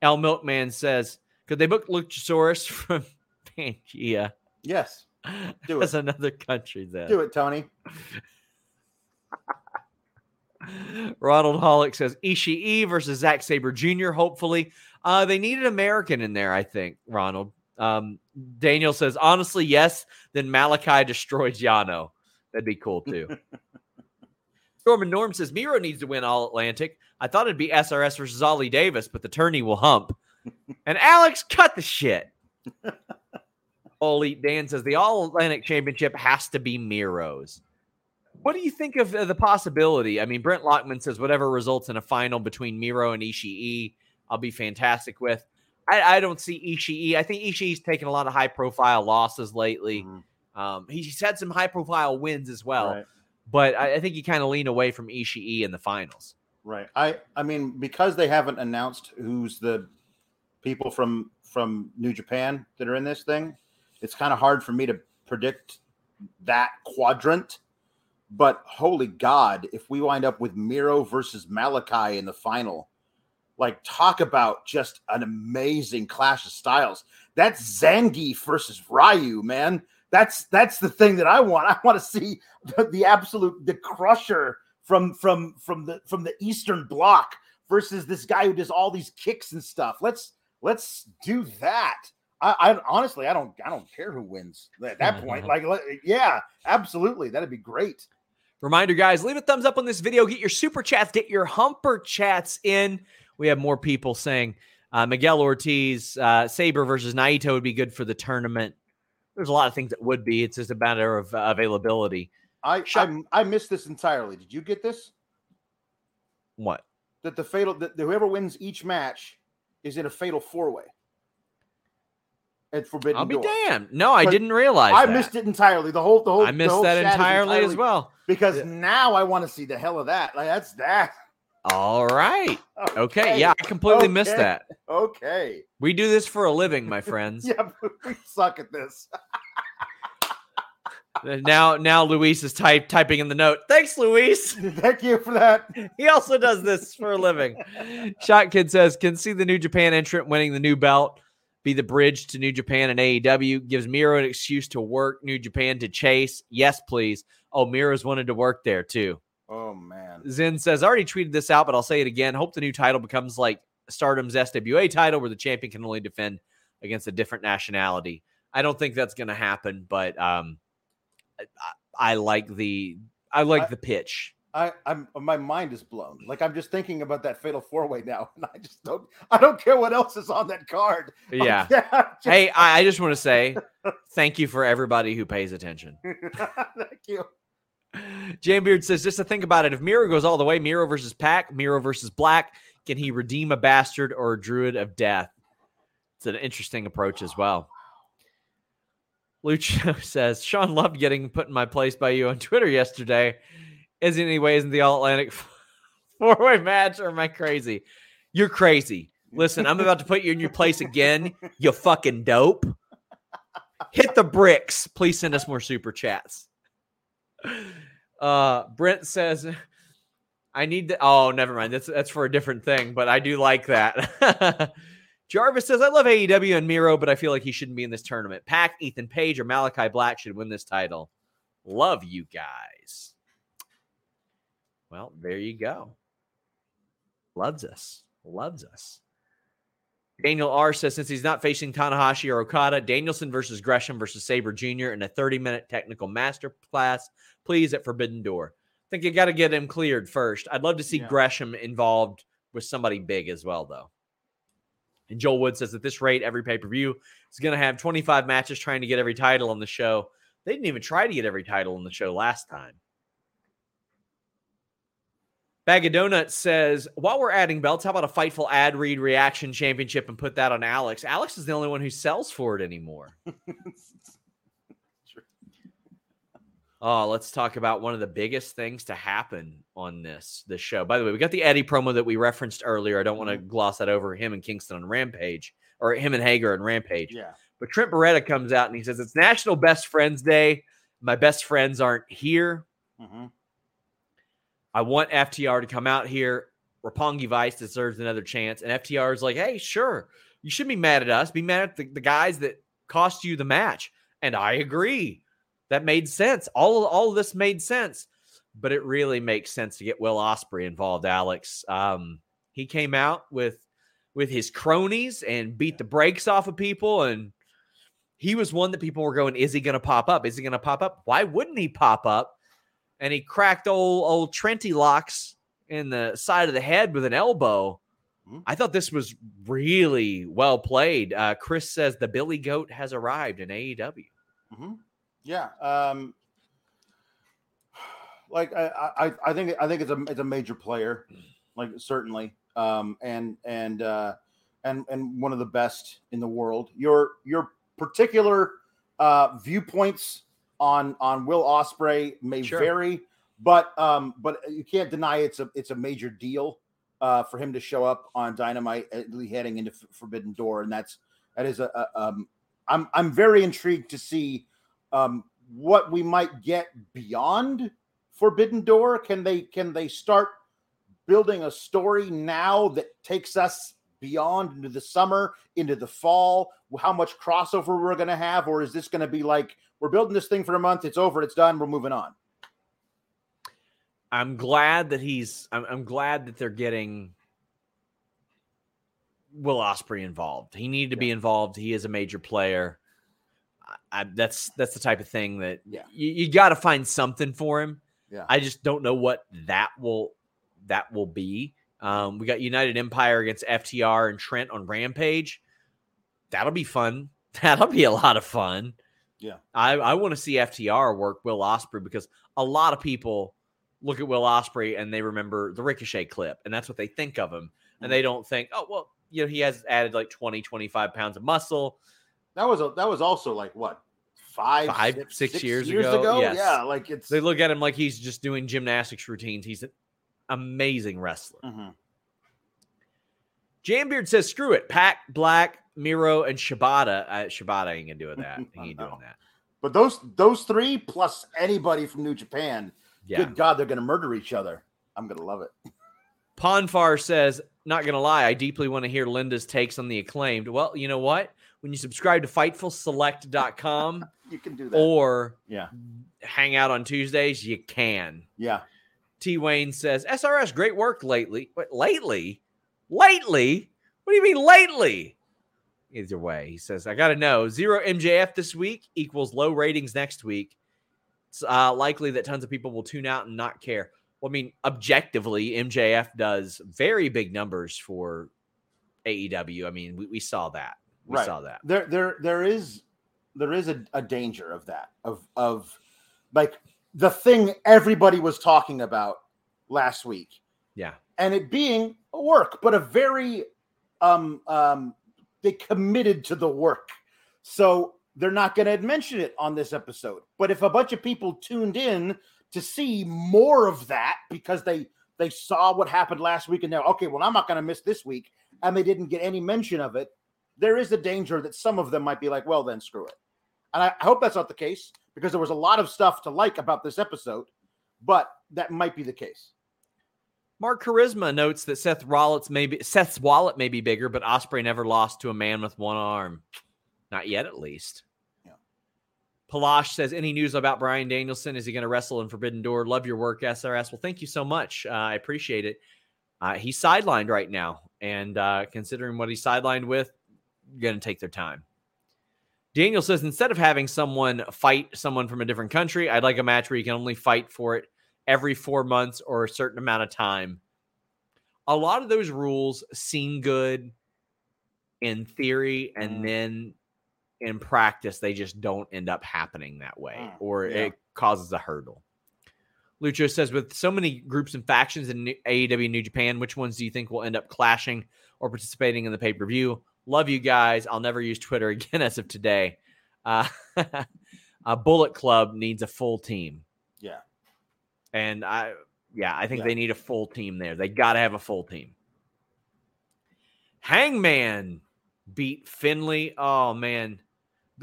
A: L Milkman says, could they book Luchasaurus [LAUGHS] from Pangea?
B: Yes. Do
A: That's
B: it.
A: another country then.
B: Do it, Tony. [LAUGHS]
A: Ronald Hollick says Ishii versus Zack Sabre Jr. Hopefully, uh, they need an American in there. I think Ronald. Um, Daniel says honestly, yes. Then Malachi [LAUGHS] destroys Yano. That'd be cool too. Storm and Norm says Miro needs to win All Atlantic. I thought it'd be SRS versus Ollie Davis, but the tourney will hump. [LAUGHS] and Alex, cut the shit. [LAUGHS] Elite Dan says the All Atlantic Championship has to be Miro's. What do you think of uh, the possibility? I mean, Brent Lockman says whatever results in a final between Miro and Ishii, I'll be fantastic with. I, I don't see Ishii. I think Ishii's taken a lot of high profile losses lately.
B: Mhm.
A: Um, he's had some high profile wins as well,
B: Right.
A: But I, I think you kind of lean away from Ishii in the finals.
B: Right. I I mean because they haven't announced who's the people from from New Japan that are in this thing, it's kind of hard for me to predict that quadrant. But holy God, if we wind up with Miro versus Malachi in the final, like talk about just an amazing clash of styles. That's Zangief versus Ryu, man. That's that's the thing that I want. I want to see the, the absolute the crusher from from from the from the Eastern Bloc versus this guy who does all these kicks and stuff. Let's let's do that. I, I honestly I don't I don't care who wins at that point. [LAUGHS] Like yeah, absolutely, that'd be great.
A: Reminder, guys, leave a thumbs up on this video. Get your super chats, get your humper chats in. We have more people saying uh, Miguel Ortiz, uh, Sabre versus Naito would be good for the tournament. There's a lot of things that would be. It's just a matter of uh, availability.
B: I, I I missed this entirely. Did you get this?
A: What?
B: That the fatal that whoever wins each match is in a fatal four way. At Forbidden
A: I'll be
B: Door.
A: damned. No, I didn't realize.
B: I
A: that.
B: missed it entirely. The whole the whole
A: I missed
B: whole
A: that
B: is
A: entirely, as well.
B: because
A: Yeah.
B: now I want to see the hell of that. Like that's that.
A: All right. Okay. Yeah, I completely missed that.
B: Okay.
A: We do this for a living, my [LAUGHS] friends.
B: Yeah, but we suck at this.
A: Uh, now, now Luis is type typing in the note. Thanks, Luis. [LAUGHS]
B: Thank you for that. [LAUGHS]
A: He also does this for a living. Shot Kid says, can see the New Japan entrant winning the new belt be the bridge to New Japan and AEW. Gives Miro an excuse to work New Japan to chase. Yes, please. Oh, Miro's wanted to work there too.
B: Oh man.
A: Zen says, I already tweeted this out, but I'll say it again. Hope the new title becomes like Stardom's SWA title, where the champion can only defend against a different nationality. I don't think that's going to happen, but um, I, I like the I like
B: I-
A: the pitch.
B: I, I'm my mind is blown. Like I'm just thinking about that fatal four way now, [LAUGHS] and I just don't. I don't care what else is on that card.
A: Yeah.
B: yeah. just-
A: Hey, I, I just want to say thank you for everybody who pays attention. [LAUGHS]
B: Thank you.
A: Jam Beard says, just to think about it, if Miro goes all the way, Miro versus Pac, Miro versus Black, can he redeem a bastard or a druid of death? It's an interesting approach as well. Lucho [LAUGHS] says, Sean loved getting put in my place by you on Twitter yesterday. Isn't any way isn't the All Atlantic [LAUGHS] four way match, or am I crazy? You're crazy. Listen, I'm about to put you in your place again. You fucking dope. Hit the bricks. Please send us more super chats. Uh, Brent says, I need to. Oh, never mind. That's that's for a different thing, but I do like that. [LAUGHS] Jarvis says, I love AEW and Miro, but I feel like he shouldn't be in this tournament. Pac, Ethan Page, or Malachi Black should win this title. Love you guys. Well, there you go. Loves us. Loves us. Daniel R says since he's not facing Tanahashi or Okada, Danielson versus Gresham versus Sabre Jr. in a 30 minute technical master class, please at Forbidden Door. I think you got to get him cleared first. I'd love to see
B: Yeah.
A: Gresham involved with somebody big as well, though. And Joel Wood says at this rate, every pay per view is going to have 25 matches trying to get every title on the show. They didn't even try to get every title on the show last time. Bag of Donuts says, while we're adding belts, how about a Fightful ad read reaction championship and put that on Alex? Alex is the only one who sells for it anymore. [LAUGHS] Oh, let's talk about one of the biggest things to happen on this this show. By the way, we got the Eddie promo that we referenced earlier. I don't want to gloss that over. Him and Kingston on Rampage, or him and Hager on Rampage.
B: Yeah.
A: But Trent Beretta comes out and he says it's National Best Friends Day. My best friends aren't here.
B: Mhm.
A: I want FTR to come out here. Roppongi Vice deserves another chance. And FTR is like, hey, sure, you should be mad at us. Be mad at the, the guys that cost you the match. And I agree. That made sense. All, all of this made sense. But it really makes sense to get Will Ospreay involved, Alex. Um, he came out with with his cronies and beat the brakes off of people. And he was one that people were going, is he going to pop up? Is he going to pop up? Why wouldn't he pop up? and he cracked old old Trentylocks in the side of the head with an elbow.
B: Hmm.
A: I thought this was really well played. Uh, Chris says the Billy Goat has arrived in AEW.
B: hmm Yeah. Um, like I, I, I think I think it's a it's a major player, like certainly, um, and and uh, and and one of the best in the world. Your your particular uh, viewpoints on on Will Ospreay may
A: Sure.
B: vary, but um, but you can't deny it's a it's a major deal uh, for him to show up on Dynamite heading into F- Forbidden Door, and that's that is a, a um, I'm I'm very intrigued to see um, what we might get beyond Forbidden Door. Can they can they start building a story now that takes us beyond into the summer, into the fall? How much crossover we're going to have, or is this going to be like we're building this thing for a month, it's over, it's done, we're moving on?
A: I'm glad that he's. I'm, I'm glad that they're getting Will Ospreay involved. He needed to be involved. He is a major player. I, that's that's the type of thing that
B: Yeah.
A: you, you got to find something for him.
B: Yeah.
A: I just don't know what that will that will be. Um, we got United Empire against FTR and Trent on Rampage. That'll be fun. [LAUGHS] That'll be a lot of fun.
B: Yeah.
A: I, I want to see FTR work Will Ospreay because a lot of people look at Will Ospreay and they remember the Ricochet clip, and that's what they think of him. And they don't think, oh, well, you know, he has added like 20, 25 pounds of muscle.
B: That was a, that was also like what five,
A: Five,
B: six,
A: six years ago? Yes.
B: Yeah, like it's
A: They look at him like he's just doing gymnastics routines. He's an amazing wrestler.
B: Mhm.
A: Jambeard says, screw it. Pac, Black, Miro, and Shibata. Uh, Shibata ain't gonna do that. [LAUGHS] He ain't doing that.
B: But those those three plus anybody from New Japan,
A: Yeah.
B: good God, they're gonna murder each other. I'm gonna love it. [LAUGHS]
A: Ponfar says, not gonna lie, I deeply want to hear Linda's takes on the acclaimed. Well, you know what? When you subscribe to FightfulSelect.com [LAUGHS]
B: You can do that.
A: or
B: yeah,
A: hang out on Tuesdays, you can.
B: yeah.
A: T Wayne says, SRS, great work lately. What lately? Lately? What do you mean lately? Either way, he says, I gotta know. Zero MJF this week equals low ratings next week. It's uh, likely that tons of people will tune out and not care. Well, I mean, objectively, MJF does very big numbers for AEW. I mean, we, we saw that. We
B: Right.
A: saw that.
B: There there there is there is a, a danger of that of of like the thing everybody was talking about last week
A: Yeah.
B: and it being a work, but a very um um they committed to the work. So they're not going to mention it on this episode. But if a bunch of people tuned in to see more of that because they they saw what happened last week and they're okay, well I'm not going to miss this week and they didn't get any mention of it, there is a danger that some of them might be like, well then screw it. And I, I hope that's not the case because there was a lot of stuff to like about this episode, but that might be the case.
A: Mark Charisma notes that Seth Rollins may be Seth's wallet may be bigger, but Ospreay never lost to a man with one arm. Not yet, at least.
B: Yeah.
A: Palash says, any news about Bryan Danielson? Is he going to wrestle in Forbidden Door? Love your work, SRS. Well, thank you so much. Uh, I appreciate it. Uh, he's sidelined right now, and uh, considering what he's sidelined with, going to take their time. Daniel says, instead of having someone fight someone from a different country, I'd like a match where you can only fight for it every four months or a certain amount of time. A lot of those rules seem good in theory, and
B: Mm.
A: then in practice, they just don't end up happening that way,
B: Mm,
A: or
B: yeah.
A: it causes a hurdle. Lucho says, with so many groups and factions in AEW New Japan, which ones do you think will end up clashing or participating in the pay per view? Love you guys. I'll never use Twitter [LAUGHS] again as of today. Uh, [LAUGHS] a Bullet Club needs a full team.
B: Yeah.
A: And I, yeah, I think
B: Yeah.
A: they need a full team there. They got to have a full team. Hangman beat Finlay. Oh, man.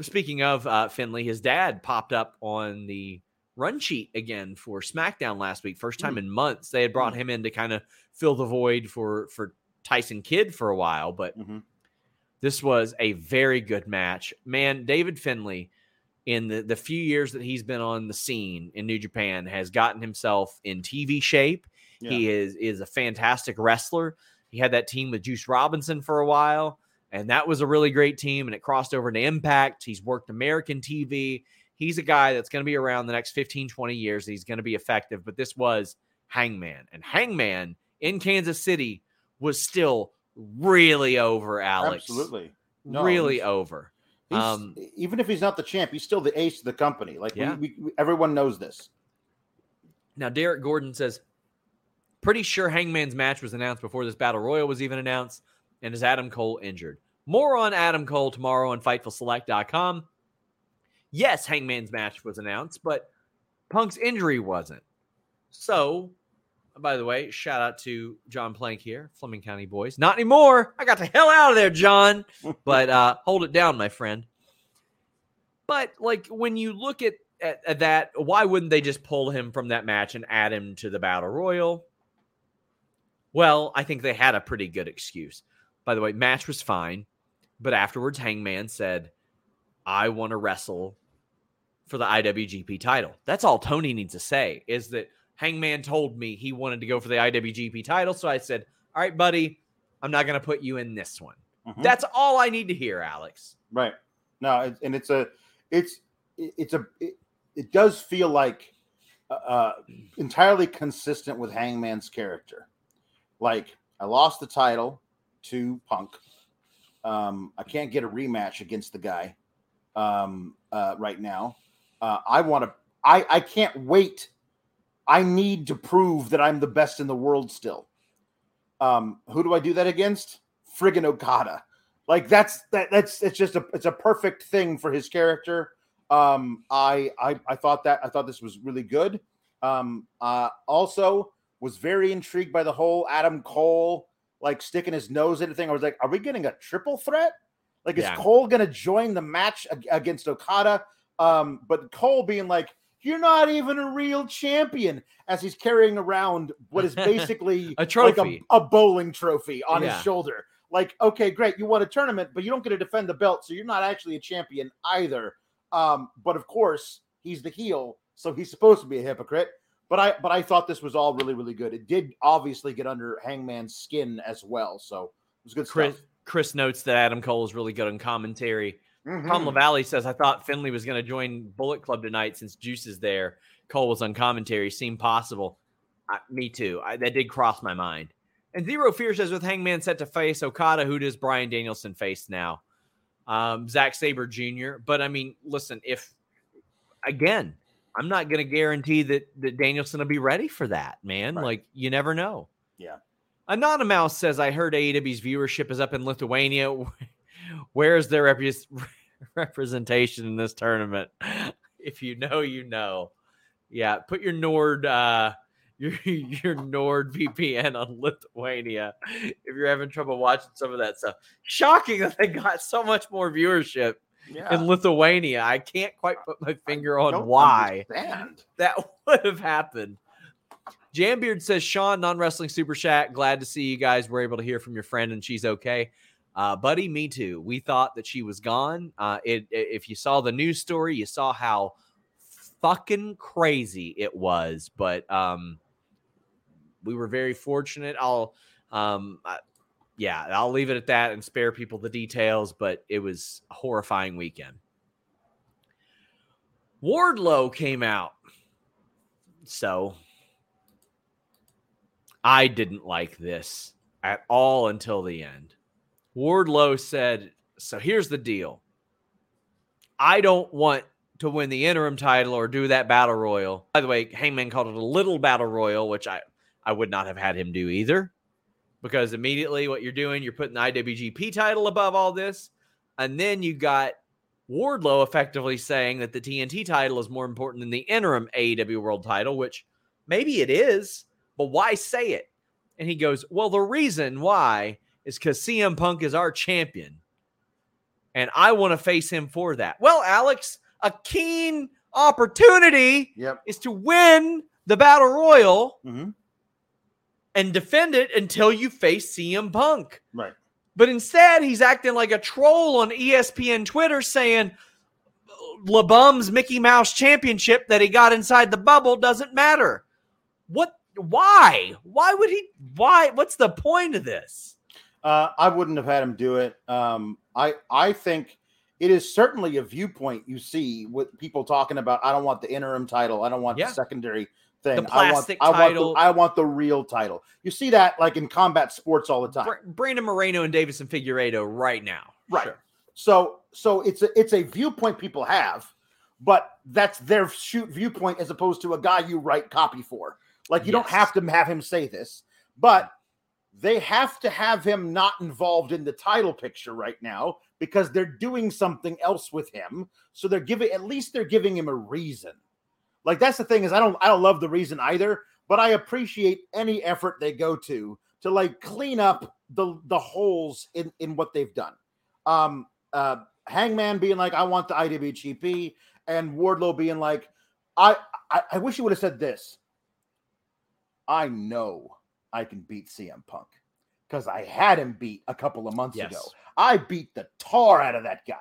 A: Speaking of uh, Finlay, his dad popped up on the run sheet again for SmackDown last week. First time in months. They had brought him in to kind of fill the void for, for Tyson Kidd for a while, but
B: Mhm.
A: This was a very good match. Man, David Finlay, in the, the few years that he's been on the scene in New Japan, has gotten himself in TV shape. He is is a fantastic wrestler. He had that team with Juice Robinson for a while, and that was a really great team. And it crossed over to Impact. He's worked American TV. He's a guy that's going to be around the next 15, 20 years. He's going to be effective. But this was Hangman. And Hangman in Kansas City was still really over, Alex.
B: Absolutely. No,
A: really over. Um,
B: even if he's not the champ, he's still the ace of the company. Like
A: Yeah.
B: we, we, everyone knows this.
A: Now, Derek Gordon says, pretty sure Hangman's match was announced before this battle royal was even announced. And is Adam Cole injured? More on Adam Cole tomorrow on FightfulSelect.com. Yes, Hangman's match was announced, but Punk's injury wasn't. So, by the way, shout out to John Plank here, Fleming County boys. Not anymore. I got the hell out of there, John. [LAUGHS] but uh, hold it down, my friend. But like when you look at, at, at that, why wouldn't they just pull him from that match and add him to the battle royal? Well, I think they had a pretty good excuse. By the way, match was fine, but afterwards, Hangman said, "I want to wrestle for the IWGP title." That's all Tony needs to say is that Hangman told me he wanted to go for the IWGP title, so I said, "All right, buddy, I'm not going to put you in this one."
B: Mhm.
A: That's all I need to hear, Alex.
B: Right. No, and it's a, it's, it's a, it, it does feel like uh, uh, entirely consistent with Hangman's character. Like, I lost the title to Punk. Um, I can't get a rematch against the guy um, uh, right now. Uh, I want to, I, I can't wait. I need to prove that I'm the best in the world still. Um, who do I do that against? Friggin' Okada. Like that's that that's it's just a it's a perfect thing for his character. Um, I I I thought that I thought this was really good. Um, uh, also was very intrigued by the whole Adam Cole like sticking his nose in the thing. I was like, are we getting a triple threat? Like, is
A: Yeah.
B: Cole gonna join the match ag- against Okada? Um, but Cole being like, you're not even a real champion, as he's carrying around what is basically [LAUGHS]
A: A
B: like
A: trophy.
B: a, a bowling trophy on
A: Yeah.
B: his shoulder. Like, okay, great, you won a tournament, but you don't get to defend the belt, so you're not actually a champion either. Um, but of course, he's the heel, so he's supposed to be a hypocrite. But I, but I thought this was all really, really good. It did obviously get under Hangman's skin as well, so it was good
A: Chris
B: stuff.
A: Chris notes that Adam Cole is really good on commentary.
B: Mhm.
A: Tom LaValle says, I thought Finlay was going to join Bullet Club tonight since Juice is there. Cole was on commentary. Seemed possible. I, me too. I, that did cross my mind. And Zero Fear says, with Hangman set to face Okada, who does Bryan Danielson face now? Um, Zack Sabre Jr. But I mean, listen, if again, I'm not going to guarantee that, that Danielson will be ready for that, man.
B: Right.
A: Like, you never know.
B: Yeah.
A: Anonymous says, I heard AEW's viewership is up in Lithuania. [LAUGHS] Where is their rep- [LAUGHS] representation in this tournament? [LAUGHS] If you know, you know. Yeah, put your Nord uh [LAUGHS] your your Nord VPN on Lithuania if you're having trouble watching some of that stuff. Shocking that they got so much more viewership
B: Yeah.
A: in Lithuania. I can't quite put my finger on why
B: understand.
A: that would have happened. Jambeard says, Sean, non wrestling super chat. Glad to see you guys were able to hear from your friend and she's okay. Uh, buddy, me too. We thought that she was gone. Uh, it, it- if you saw the news story, you saw how fucking crazy it was. But um, we were very fortunate. I'll, um, I- yeah, I'll leave it at that and spare people the details. But it was a horrifying weekend. Wardlow came out. So I didn't like this at all until the end. Wardlow said, So here's the deal. I don't want to win the interim title or do that battle royal. By the way, Hangman called it a little battle royal, which I, I would not have had him do either. Because immediately what you're doing, you're putting the IWGP title above all this. And then you got Wardlow effectively saying that the TNT title is more important than the interim AEW World title, which maybe it is, but why say it? And he goes, Well, the reason why is because CM Punk is our champion. And I want to face him for that. Well, Alex, a keen opportunity
B: Yep.
A: is to win the battle royal
B: Mhm.
A: and defend it until you face CM Punk.
B: Right.
A: But instead, he's acting like a troll on ESPN Twitter saying LeBum's Mickey Mouse championship that he got inside the bubble doesn't matter. What? Why? Why would he? Why? What's the point of this?
B: Uh, I wouldn't have had him do it. Um, I I think it is certainly a viewpoint you see with people talking about. I don't want the interim title. I don't want
A: Yeah.
B: the secondary thing.
A: The plastic
B: I want,
A: title.
B: I want, the, I want the real title. You see that like in combat sports all the time.
A: Brandon Moreno and Deiveson Figueiredo right now.
B: Right.
A: Sure.
B: So so it's a it's a viewpoint people have, but that's their shoot viewpoint as opposed to a guy you write copy for. Like you don't have to have him say this, but they have to have him not involved in the title picture right now because they're doing something else with him. So they're giving at least they're giving him a reason. Like that's the thing is I don't I don't love the reason either, but I appreciate any effort they go to to like clean up the the holes in in what they've done. Um uh Hangman being like I want the IWGP and Wardlow being like I I, I wish you would have said this. I know I can beat CM Punk because I had him beat a couple of months
A: Yes.
B: ago. I beat the tar out of that guy.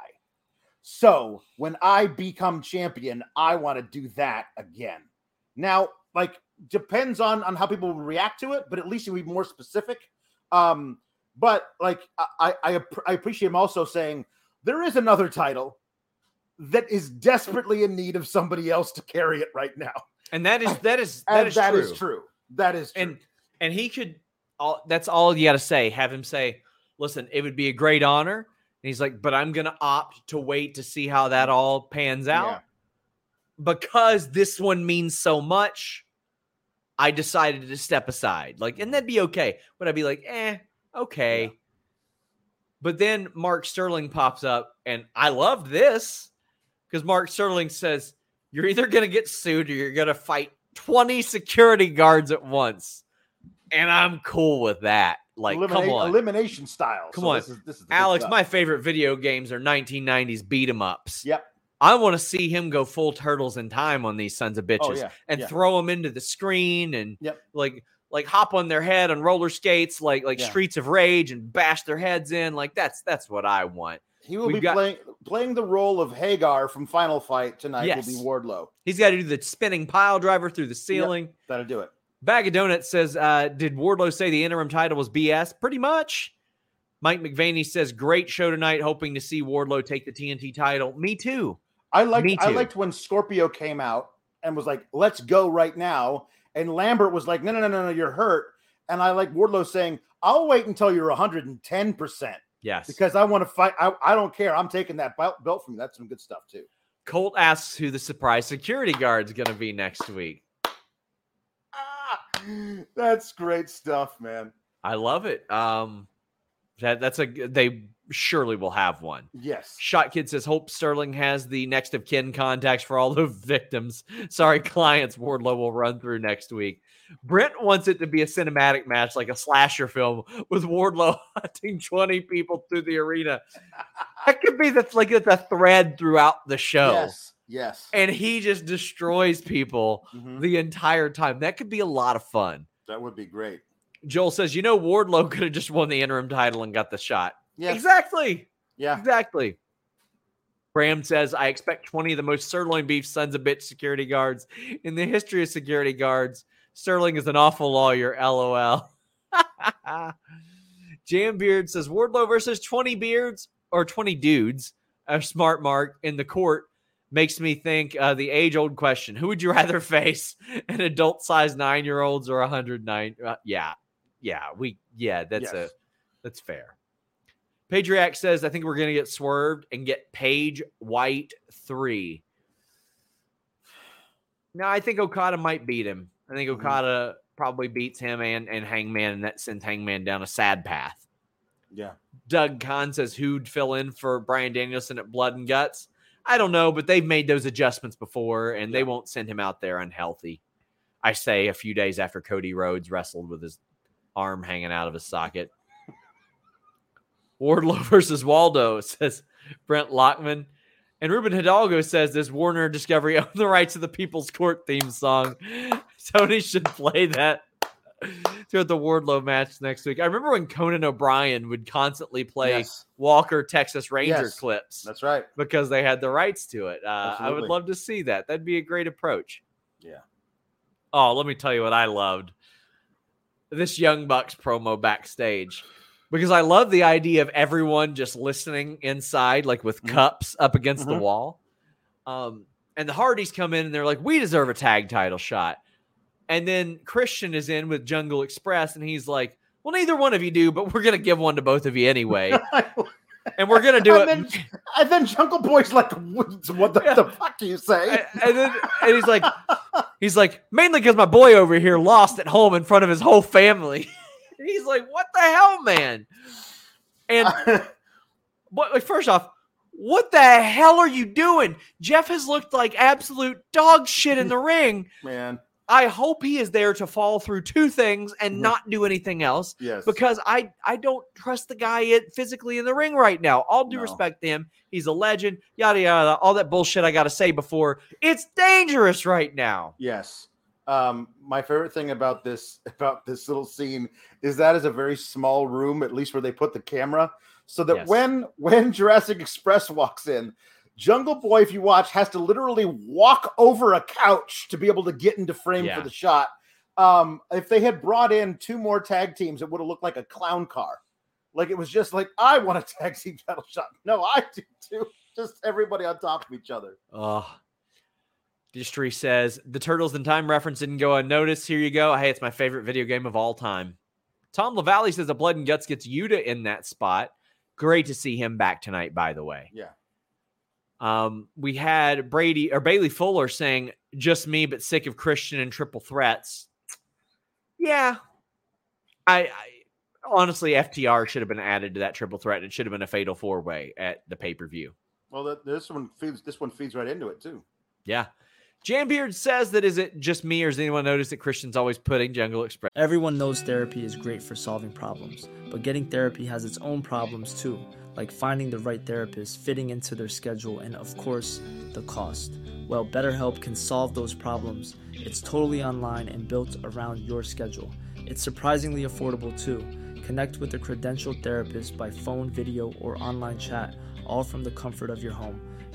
B: So when I become champion, I want to do that again. Now, like depends on on how people react to it, but at least you be more specific. Um, but like I, I I appreciate him also saying there is another title that is desperately in need of somebody else to carry it right now.
A: And that is [LAUGHS] that is that is
B: that
A: true.
B: is true. That is true.
A: And and he could all that's all you got to say. Have him say, "Listen, it would be a great honor." And he's like, "But I'm going to opt to wait to see how that all pans out
B: Yeah.
A: because this one means so much." I decided to step aside. Like, and that'd be okay. But I'd be like, eh, okay.
B: Yeah.
A: But then Mark Sterling pops up, and I loved this because Mark Sterling says, You're either going to get sued or you're going to fight 20 security guards at once. And I'm cool with that. Like, come on.
B: elimination style.
A: Come
B: So
A: on.
B: this is- this is
A: Alex, my favorite video games are 1990s beat 'em ups.
B: Yep.
A: I want to see him go full turtles in time on these sons of oh, bitches
B: Oh yeah.
A: and
B: yeah.
A: throw them into the screen and
B: Yep.
A: like like hop on their head on roller skates like like
B: Yeah.
A: Streets of Rage and bash their heads in like that's that's what I want.
B: He will
A: We've
B: be
A: got-
B: playing playing the role of Haggar from Final Fight tonight.
A: Yes.
B: Will be Wardlow.
A: He's got to do the spinning pile driver through the ceiling.
B: That'll do it.
A: Bag of Donuts says, uh, "Did Wardlow say the interim title was BS? Pretty much." Mike McVaney says, "Great show tonight. Hoping to see Wardlow take the TNT title. Me too.
B: I liked
A: Me
B: I liked when Scorpio came out and was like, "Let's go right now," and Lambert was like, "No, no, no, no, no, you're hurt." And I like Wardlow saying, "I'll wait until you're 110 percent
A: Yes."
B: because I want to fight. I, I don't care. I'm taking that belt, belt from you. That's some good stuff too."
A: Colt asks who the surprise security guard is going to be next week. [LAUGHS]
B: That's great stuff, man.
A: I love it. Um, that that's a they surely will have one.
B: Yes.
A: Shot Kid says Hope Sterling has the next of kin contacts for all the [LAUGHS] victims. Sorry, clients Wardlow will run through next week. Brent wants it to be a cinematic match, like a slasher film, with Wardlow [LAUGHS] hunting 20 people through the arena. That could be the like the thread throughout the show.
B: Yes. Yes.
A: And he just destroys people
B: Mhm.
A: the entire time. That could be a lot of fun.
B: That would be great.
A: Joel says, you know, Wardlow could have just won the interim title and got the shot.
B: Yes.
A: Exactly.
B: Yeah.
A: Exactly. Graham says, I expect 20 of the most sirloin beef sons of bitch security guards in the history of security guards. Sterling is an awful lawyer. LOL. [LAUGHS] Jam Beard says, Wardlow versus 20 beards or 20 dudes, a smart mark in the court makes me think uh, the age old question who would you rather [LAUGHS] face an adult sized nine year olds or a 109 uh, yeah yeah we yeah that's a that's fair Patriac says, I think we're going to get swerved and get Page White three. No, I think Okada might beat him. I think
B: Mhm.
A: Okada probably beats him and, and Hangman, and that sends Hangman down a sad path.
B: Yeah.
A: Doug Kahn says, who'd fill in for Bryan Danielson at Blood and Guts? I don't know, but they've made those adjustments before, and they won't send him out there unhealthy. I say a few days after Cody Rhodes wrestled with his arm hanging out of his socket. Wardlow [LAUGHS] versus Waldo, says Brent Lockman. And Ruben Hidalgo says this Warner Discovery [LAUGHS] owned the rights of the People's Court theme song. [LAUGHS] Tony should play that throughout the Wardlow match next week. I remember when Conan O'Brien would constantly play
B: Yes.
A: Walker Texas Ranger
B: Yes.
A: clips
B: That's right.
A: because they had the rights to it. Uh, I would love to see that. That'd be a great approach.
B: Yeah.
A: Oh, let me tell you what I loved. This Young Bucks promo backstage. Because I love the idea of everyone just listening inside, like with
B: Mhm.
A: cups up against the
B: Mhm.
A: wall. Um, and the Hardys come in and they're like, we deserve a tag title shot. And then Christian is in with Jungle Express and he's like, well, neither one of you do, but we're going to give one to both of you anyway. [LAUGHS] and we're going to do it.
B: and, then, and then Jungle Boy's like, "What, the,
A: Yeah.
B: the fuck do you say?"
A: and, and then and he's like, he's like, mainly because my boy over here lost at home in front of his whole family. [LAUGHS] he's like, what the hell, man? And [LAUGHS] but Like, first off, what the hell are you doing? Jeff has looked like absolute dog shit in the ring.
B: Man,
A: I hope he is there to fall through two things and
B: Mhm.
A: not do anything else
B: yes.
A: because I I don't trust the guy physically in the ring right now. All due
B: No.
A: respect to him, he's a legend. Yada yada. All that bullshit I got to say before it's dangerous right now.
B: Yes. Um, my favorite thing about this [LAUGHS] about this little scene is that is a very small room, at least where they put the camera, so that
A: Yes.
B: when when Jurassic Express walks in, Jungle Boy, if you watch, has to literally walk over a couch to be able to get into frame
A: Yeah.
B: for the shot. um, if they had brought in two more tag teams, it would have looked like a clown car. Like it was just like I want a tag team title shot. No, I do too. Just everybody on top of each other.
A: Oh. Distry says the Turtles in Time reference didn't go unnoticed. Here you go. Hey, it's my favorite video game of all time. Tom LaValle says the Blood and Guts gets Yuta in that spot. Great to see him back tonight, by the way.
B: Yeah.
A: Um, we had Brady or Bailey Fuller saying, just me, but sick of Christian and triple threats. Yeah. I, I honestly, FTR should have been added to that triple threat. It should have been a fatal four way at the pay per view.
B: Well, this one feeds this one feeds right into it too.
A: Yeah. Jambeard says that is it just me or does anyone notice that Christian's always putting Jungle Express?
C: Everyone knows therapy is great for solving problems, but getting therapy has its own problems too, like finding the right therapist, fitting into their schedule, and of course, the cost. Well, BetterHelp can solve those problems. It's totally online and built around your schedule. It's surprisingly affordable too. Connect with a credentialed therapist by phone, video, or online chat, all from the comfort of your home.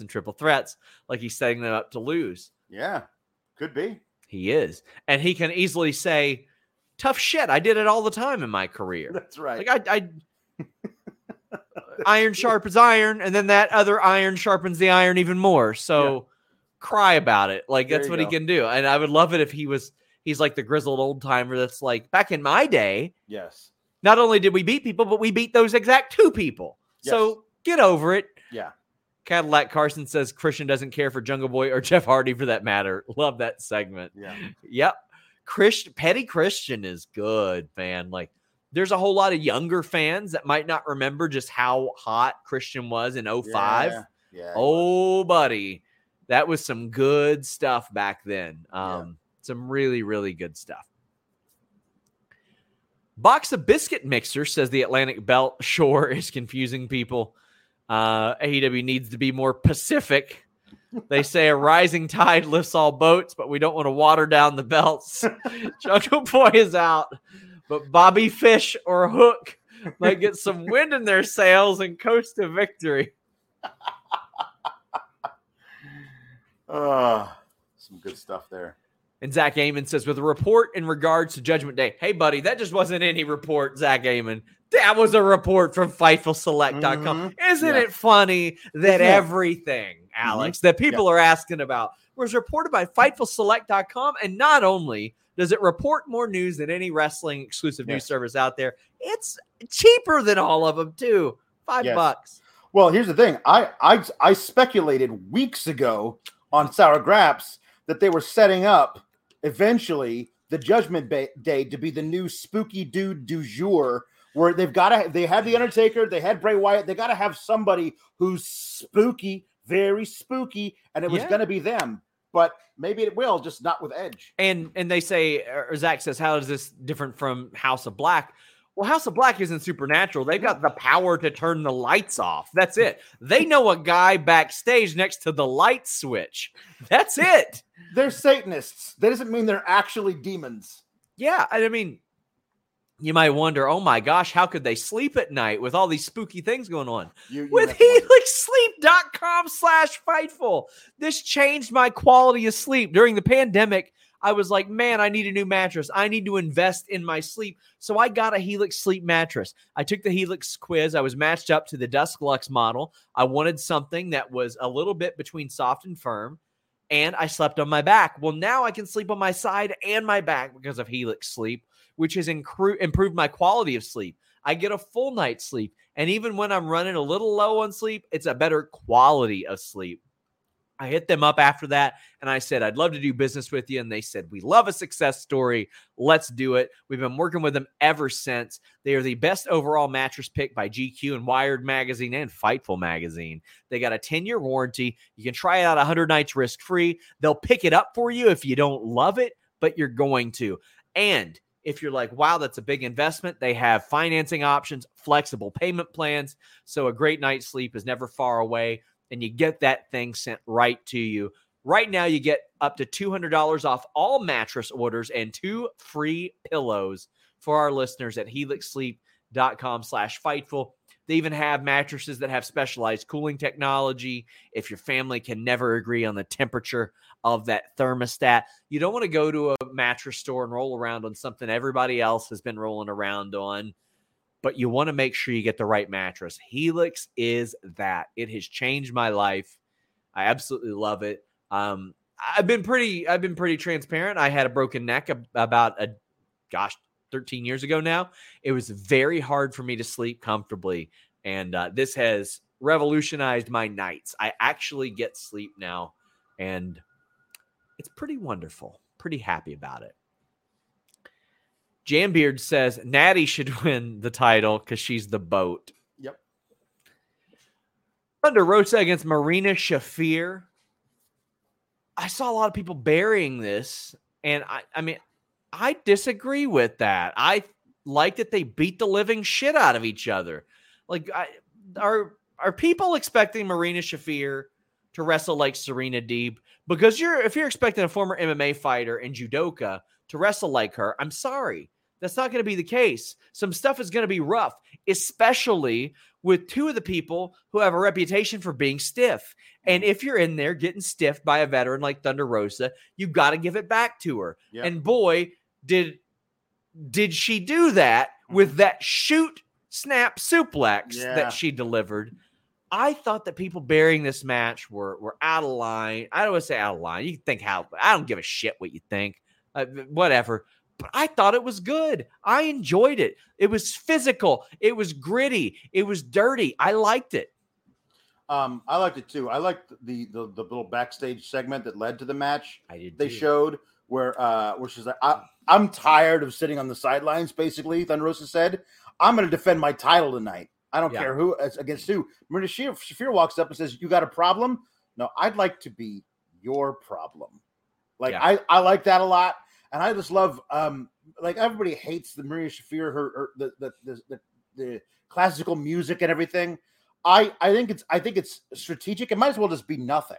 A: and triple threats, like he's setting them up to lose.
B: Yeah, could be.
A: He is. And he can easily say, tough shit. I did it all the time in my [LAUGHS] career.
B: That's right.
A: Like I, I [LAUGHS] iron sharpens iron, and then that other iron sharpens the iron even more. So yeah. cry about it. Like that's what go. he can do. And I would love it if he was he's like the grizzled old timer that's like back in my day.
B: Yes.
A: Not only did we beat people, but we beat those exact two people. Yes. So get over it.
B: Yeah.
A: Cadillac Carson says Christian doesn't care for Jungle Boy or [LAUGHS] Jeff Hardy for that matter. Love that segment.
B: Yeah.
A: Yep. Christian Petty Christian is good, man. Like there's a whole lot of younger fans that might not remember just how hot Christian was in 05. Yeah, yeah, oh, buddy. That was some good stuff back then. Um, yeah. some really, really good stuff. Box of Biscuit Mixer says the Atlantic Belt [LAUGHS] shore is confusing people. Uh, AEW needs to be more Pacific. They say a rising tide lifts all boats, but we don't want to water down the belts. [LAUGHS] Jungle Boy is out, but Bobby Fish or Hook might get some wind in their sails and coast to victory.
B: uh, [LAUGHS] some good stuff there.
A: And Zach Amon says, with a report in regards to Judgment Day, hey, buddy, that just wasn't any report, Zach Amon. That was a report from FightfulSelect.com. Mm-hmm. Isn't yeah. it funny that yeah. everything, mm-hmm. Alex, mm-hmm. that people yeah. are asking about was reported by FightfulSelect.com? And not only does it report more news than any wrestling exclusive news service out there, it's cheaper than all of them, too. Five yes. bucks.
B: Well, here's the thing. I, I I speculated weeks ago on Sour Graps that they were setting up eventually the Judgment Day to be the new spooky dude du jour where they've got to they had the Undertaker, they had Bray Wyatt, they got to have somebody who's spooky, very spooky, and it was yeah. going to be them. But maybe it will, just not with Edge.
A: And and they say, or Zach says, how is this different from House of Black? Well, House of Black isn't supernatural. They've got the power to turn the lights off. That's it. They know a guy backstage next to the light switch. That's it.
B: They're Satanists. That doesn't mean they're actually demons.
A: Yeah, I mean, you might wonder, oh my gosh, how could they sleep at night with all these spooky things going on? You, you with helixsleep.com slash fightful. This changed my quality of sleep. During the pandemic, I was like, man, I need a new mattress. I need to invest in my sleep. So I got a Helix sleep mattress. I took the Helix quiz. I was matched up to the Dusk Lux model. I wanted something that was a little bit between soft and firm. And I slept on my back. Well, now I can sleep on my side and my back because of Helix Sleep which has incru- improved my quality of sleep. I get a full night's sleep. And even when I'm running a little low on sleep, it's a better quality of sleep. I hit them up after that and I said, I'd love to do business with you. And they said, We love a success story. Let's do it. We've been working with them ever since. They are the best overall mattress pick by GQ and Wired Magazine and Fightful Magazine. They got a 10 year warranty. You can try it out 100 nights risk free. They'll pick it up for you if you don't love it, but you're going to. And if you're like, wow, that's a big investment, they have financing options, flexible payment plans. So a great night's sleep is never far away and you get that thing sent right to you. Right now, you get up to $200 off all mattress orders and two free pillows for our listeners at helixsleep.com slash fightful. They even have mattresses that have specialized cooling technology. If your family can never agree on the temperature of that thermostat, you don't want to go to a mattress store and roll around on something everybody else has been rolling around on but you want to make sure you get the right mattress. Helix is that. It has changed my life. I absolutely love it. Um, I've been pretty I've been pretty transparent. I had a broken neck about a gosh 13 years ago now. It was very hard for me to sleep comfortably and uh, this has revolutionized my nights. I actually get sleep now and it's pretty wonderful. Pretty happy about it. Jambeard says Natty should [LAUGHS] win the title because she's the boat.
B: Yep.
A: Thunder Rosa against Marina Shafir. I saw a lot of people burying this, and I, I mean, I disagree with that. I like that they beat the living shit out of each other. Like, I, are are people expecting Marina Shafir to wrestle like Serena Deeb? Because you're if you're expecting a former MMA fighter and judoka to wrestle like her, I'm sorry. That's not going to be the case. Some stuff is going to be rough, especially with two of the people who have a reputation for being stiff. And if you're in there getting stiffed by a veteran like Thunder Rosa, you've got to give it back to her. And boy, did did she do that with mm-hmm. that shoot snap suplex yeah. that she delivered. I thought that people burying this match were were out of line. I don't want to say out of line. You can think how I don't give a shit what you think. Uh, whatever but I thought it was good. I enjoyed it. It was physical. It was gritty. It was dirty. I liked it.
B: Um, I liked it too. I liked the, the the little backstage segment that led to the match.
A: I did.
B: They too. showed where uh where she's like, I, am tired of sitting on the sidelines." Basically, Thunder Rosa said, "I'm going to defend my title tonight. I don't yeah. care who against who." Marina Shafir walks up and says, "You got a problem?" No, I'd like to be your problem. Like yeah. I I like that a lot and I just love um like everybody hates the Maria Shafir her, her the, the, the the the classical music and everything. I I think it's I think it's strategic. It might as well just be nothing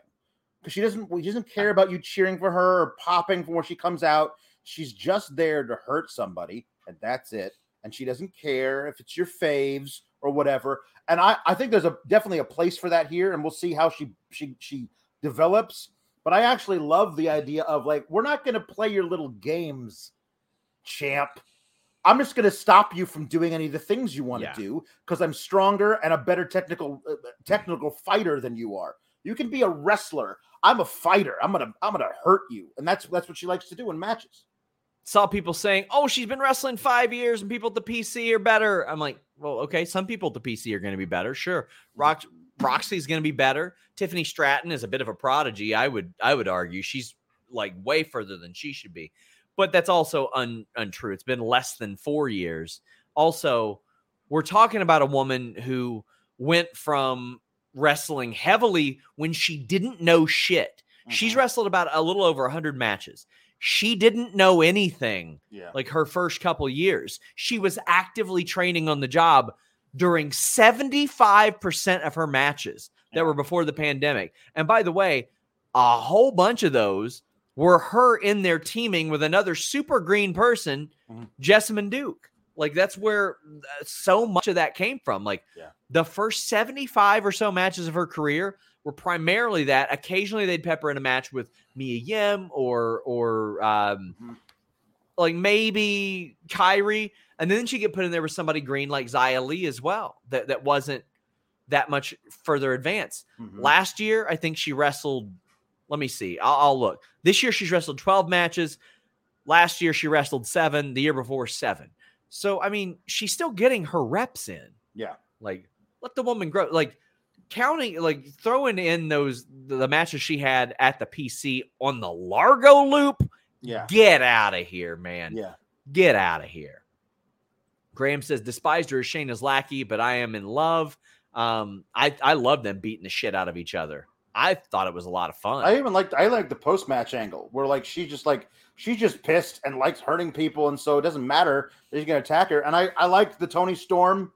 B: because she doesn't she doesn't care about you cheering for her or popping from where she comes out. She's just there to hurt somebody, and that's it. And she doesn't care if it's your faves or whatever. And I I think there's a definitely a place for that here, and we'll see how she she she develops. But I actually love the idea of like, we're not going to play your little games, champ. I'm just going to stop you from doing any of the things you want to yeah. do because I'm stronger and a better technical uh, technical fighter than you are. You can be a wrestler. I'm a fighter. I'm gonna I'm gonna hurt you, and that's that's what she likes to do in matches.
A: Saw people saying, "Oh, she's been wrestling five years, and people at the PC are better." I'm like, well, okay, some people at the PC are going to be better. Sure. Rock Roxy's going to be better. Tiffany Stratton is a bit of a prodigy. I would I would argue she's like way further than she should be, but that's also un, untrue. It's been less than four years. Also, we're talking about a woman who went from wrestling heavily when she didn't know shit. Mm-hmm. She's wrestled about a little over 100 matches. She didn't know anything yeah. like her first couple years. She was actively training on the job during 75% of her matches that were before the pandemic. And by the way, a whole bunch of those were her in there teaming with another super green person, mm-hmm. Jessamyn Duke. Like that's where uh, so much of that came from. Like yeah. the first 75 or so matches of her career were primarily that. Occasionally they'd pepper in a match with Mia Yim or or um, mm-hmm. Like maybe Kairi and then she get put in there with somebody green like Xia Li as well. That that wasn't that much further advanced. Mm-hmm. Last year, I think she wrestled. Let me see. I'll, I'll, look. This year, she's wrestled 12 matches. Last year, she wrestled seven. The year before, seven. So, I mean, she's still getting her reps in.
B: Yeah.
A: Like, let the woman grow. Like, counting like throwing in those the matches she had at the PC on the Largo loop.
B: Yeah.
A: Get out of here, man.
B: Yeah.
A: Get out of here. Graham says, despised her as Shayna's lackey, but I am in love. Um, I, I love them beating the shit out of each other. I thought it was a lot of fun.
B: I even liked I liked the post match angle where like she just like she's just pissed and likes hurting people, and so it doesn't matter that he's gonna attack her. And I I liked the Toni Storm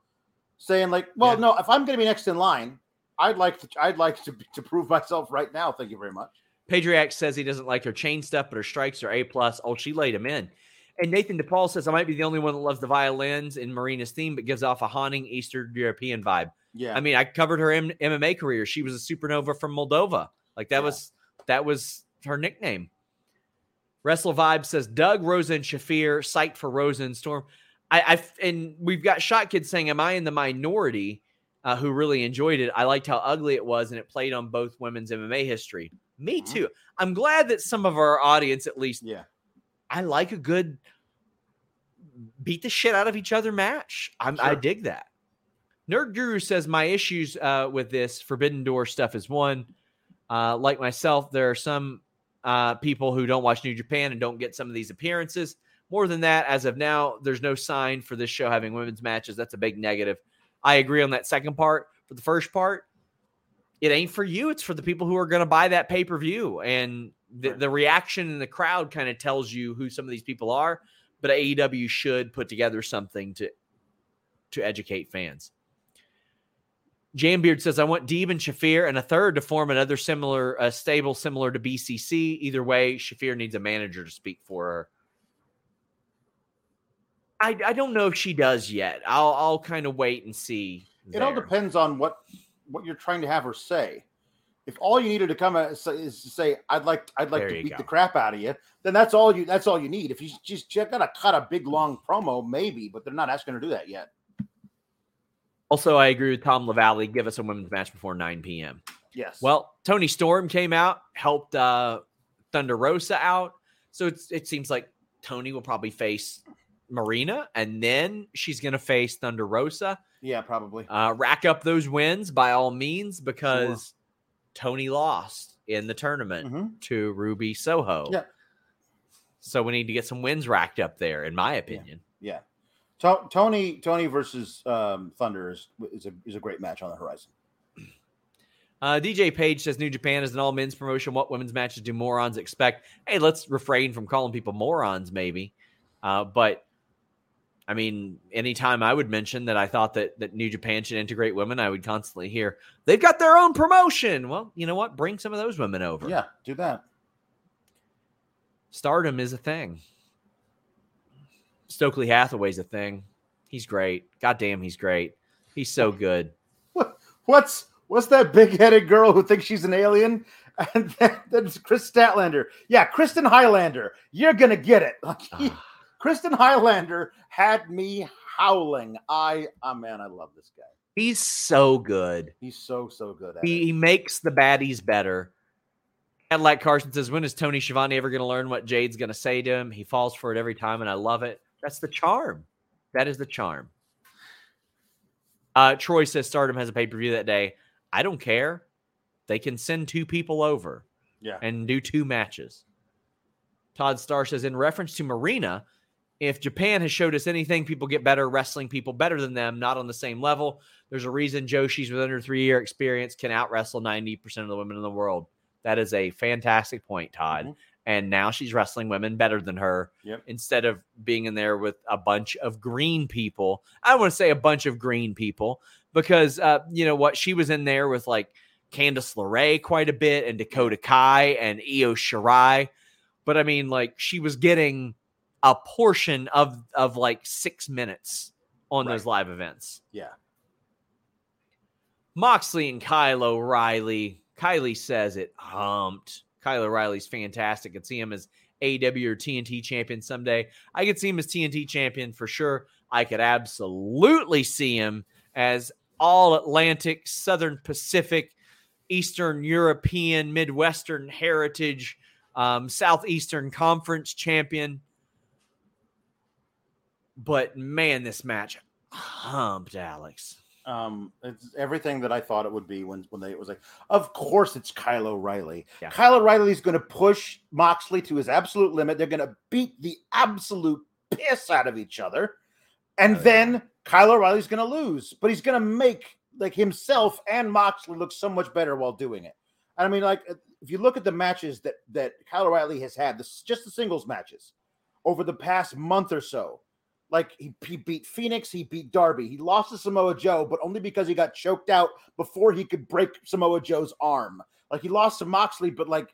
B: saying like, well,
A: Yeah.
B: no, if I'm gonna be next in line, I'd like to I'd like to to prove myself right now. Thank you very much.
A: Patriarch says he doesn't like her chain stuff, but her strikes are A plus. Oh, she laid him in. And Nathan DePaul says I might be the only one that loves the violins in Marina's theme, but gives off a haunting Eastern European vibe.
B: Yeah.
A: I mean, I covered her M- MMA career. She was a supernova from Moldova. Like that
B: Yeah.
A: was that was her nickname. Wrestle Vibe says Doug, Rosen Shafir, psyched for Rosa and Storm. I, I and we've got Shot Kid saying, "Am I in the minority uh, who really enjoyed it? I liked how ugly it was, and it played on both women's MMA history. Me
B: Mhm.
A: too. I'm glad that some of our audience, at least,
B: yeah.
A: I like a good beat the shit out of each other match. I'm, I dig that. Nerd Guru says my issues uh, with this Forbidden Door stuff is one. Uh, like myself, there are some uh, people who don't watch New Japan and don't get some of these appearances. More than that, as of now, there's no sign for this show having women's matches. That's a big negative. I agree on that second part. For the first part, it ain't for you. It's for the people who are going to buy that pay per view. And the,
B: Right.
A: the reaction in the crowd kind of tells you who some of these people are. But AEW should put together something to to educate fans. Jambeard says, I want Deeb and Shafir and a third to form another similar uh, stable similar to BCC. Either way, Shafir needs a manager to speak for her. I, I don't know if she does yet. I'll I'll kind of wait and see.
B: It all depends on what what you're trying to have her say. If all you needed to come say- is to say, "I'd like I'd like
A: There
B: to beat
A: go.
B: the crap out of you," then that's all you that's all you need. If you just just gotta cut a big long promo, maybe, but they're not asking her to do that yet.
A: Also, I agree with Tom Lavallee. Give us a women's match before 9 p.m.
B: Yes.
A: Well, Toni Storm came out, helped uh, Thunder Rosa out. So it's, it seems like Toni will probably face Marina, and then she's going to face Thunder Rosa.
B: yeah, probably.
A: Uh, rack up those wins by all means because Toni lost in the tournament
B: Mhm.
A: to Ruby Soho.
B: Yeah.
A: So we need to get some wins racked up there, in my opinion.
B: Yeah. To- Toni Toni versus um, Thunder is is a is a great match on the horizon.
A: Uh, DJ Page says New Japan is an all men's promotion. What women's matches do morons expect? Hey, let's refrain from calling people morons, maybe. Uh, but I mean, anytime I would mention that I thought that that New Japan should integrate women, I would constantly hear they've got their own promotion. Well, you know what? Bring some of those women over.
B: Yeah, do that.
A: Stardom is a thing. Stokely Hathaway's a thing. He's great. God damn, he's great. He's so good.
B: What what's what's that big headed girl who thinks she's an alien? [LAUGHS] And then, that's Kris Statlander. Yeah, Kristen Highlander. You're gonna get it. Like,
A: Ah.
B: Kristen Highlander had me howling. I oh man, I love this guy.
A: He's so good.
B: He's so so good at
A: He,
B: it.
A: he makes the baddies better. Cadillac Carson says, When is Tony Schiavone ever going to learn what Jade's going to say to him? He falls for it every time, and I love it. That's the charm. That is the charm. Uh, Troy says Stardom has a pay per view that day. I don't care. They can send two people over
B: Yeah.
A: and do two matches. Todd Starr says, in reference to Marina, if Japan has showed us anything, people get better wrestling people better than them, not on the same level. There's a reason Joshi's with under three year experience can out wrestle 90% of the women in the world. That is a fantastic point, Todd.
B: Mhm.
A: And now she's wrestling women better than her
B: Yep.
A: instead of being in there with a bunch of green people. I want to say a bunch of green people because, uh, you know what? She was in there with like Candice LeRae quite a bit and Dakota Kai and Io Shirai. But I mean, like she was getting a portion of of like six minutes on those live events.
B: Yeah.
A: Moxley and Kyle O'Reilly. Kylie says it humped. Kyle O'Reilly's fantastic. I could see him as AW or TNT champion someday. I could see him as TNT champion for sure. I could absolutely see him as all Atlantic, Southern Pacific, Eastern European, Midwestern heritage, um, Southeastern Conference champion. But man, this match humped Alex.
B: Um, it's everything that I thought it would be when when they it was like, of course it's Kyle O'Reilly.
A: Yeah.
B: Kyle O'Reilly's going to push Moxley to his absolute limit. They're going to beat the absolute piss out of each other, and
A: Oh, yeah.
B: then Kyle O'Reilly's going to lose, but he's going to make like himself and Moxley look so much better while doing it. And I mean, like if you look at the matches that that Kyle O'Reilly has had, this just the singles matches over the past month or so. Like he, he beat Fenix, he beat Darby. He lost to Samoa Joe, but only because he got choked out before he could break Samoa Joe's arm. Like he lost to Moxley, but like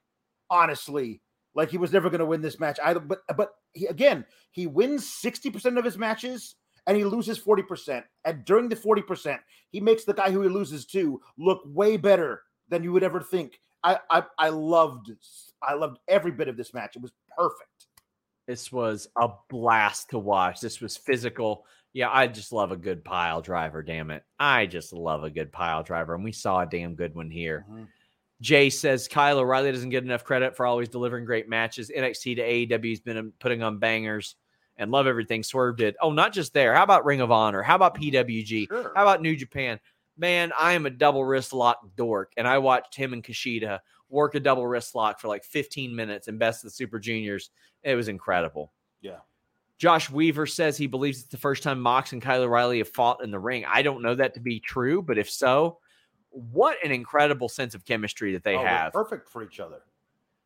B: honestly, like he was never going to win this match. I but but he again, he wins 60% of his matches and he loses 40%. And during the 40%, he makes the guy who he loses to look way better than you would ever think. I I, I loved I loved every bit of this match. It was perfect.
A: This was a blast to watch. This was physical. Yeah, I just love a good pile driver, damn it. I just love a good pile driver. And we saw a damn good one here. Jay says Kyle O'Reilly doesn't get enough credit for always delivering great matches. NXT to AEW has been um, putting on bangers and love everything Swerve did. Oh, not just there. How about Ring of Honor? How about PWG?
B: Sure.
A: How about New Japan? Man, I am a double wrist lock dork, and I watched him and Kushida work a double wrist lock for like 15 minutes and Best of the Super Juniors. It was incredible.
B: Yeah.
A: Josh Weaver says he believes it's the first time Mox and Kyle O'Reilly have fought in the ring. I don't know that to be true, but if so, what an incredible sense of chemistry that they
B: Oh,
A: have.
B: perfect for each other.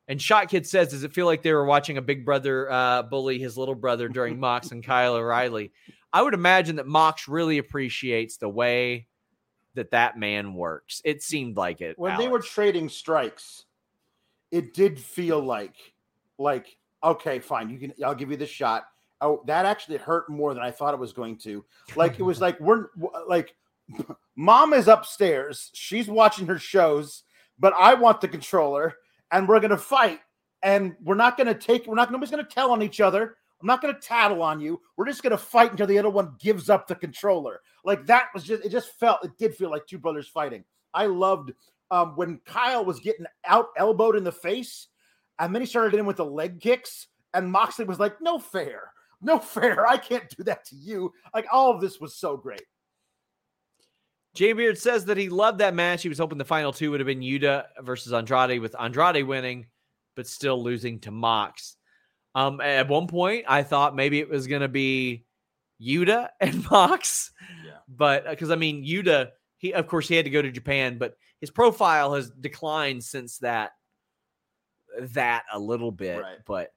A: And Shot Kid says, does it feel like they were watching a big brother uh, bully his little brother during [LAUGHS] Mox and Kyle O'Reilly? I would imagine that Mox really appreciates the way that that man works. It seemed like it.
B: when they were trading strikes, it did feel like like okay, fine, you can I'll give you the shot. Oh, that actually hurt more than I thought it was going to. Like it was [LAUGHS] like we're like [LAUGHS] mom is upstairs, she's watching her shows, but I want the controller and we're gonna fight and we're not gonna take we're not nobody's gonna tell on each other. I'm not gonna tattle on you. We're just gonna fight until the other one gives up the controller. Like that was just it just felt it did feel like two brothers fighting. I loved um, when Kyle was getting out elbowed in the face, and then he started in with the leg kicks, and Moxley was like, "No fair, no [LAUGHS] fair. I can't do that to you." Like all of this was so great.
A: Jay Beard says that he loved that match. He was hoping the final two would have been Yuta versus Andrade, with Andrade winning, but still losing to Mox. Um, at one point, I thought maybe it was going to be Yuta [LAUGHS] and Mox,
B: Yeah.
A: but uh, because I mean, Yuta, he of course he had to go to Japan, but his profile has declined since that. That a little bit,
B: Right.
A: but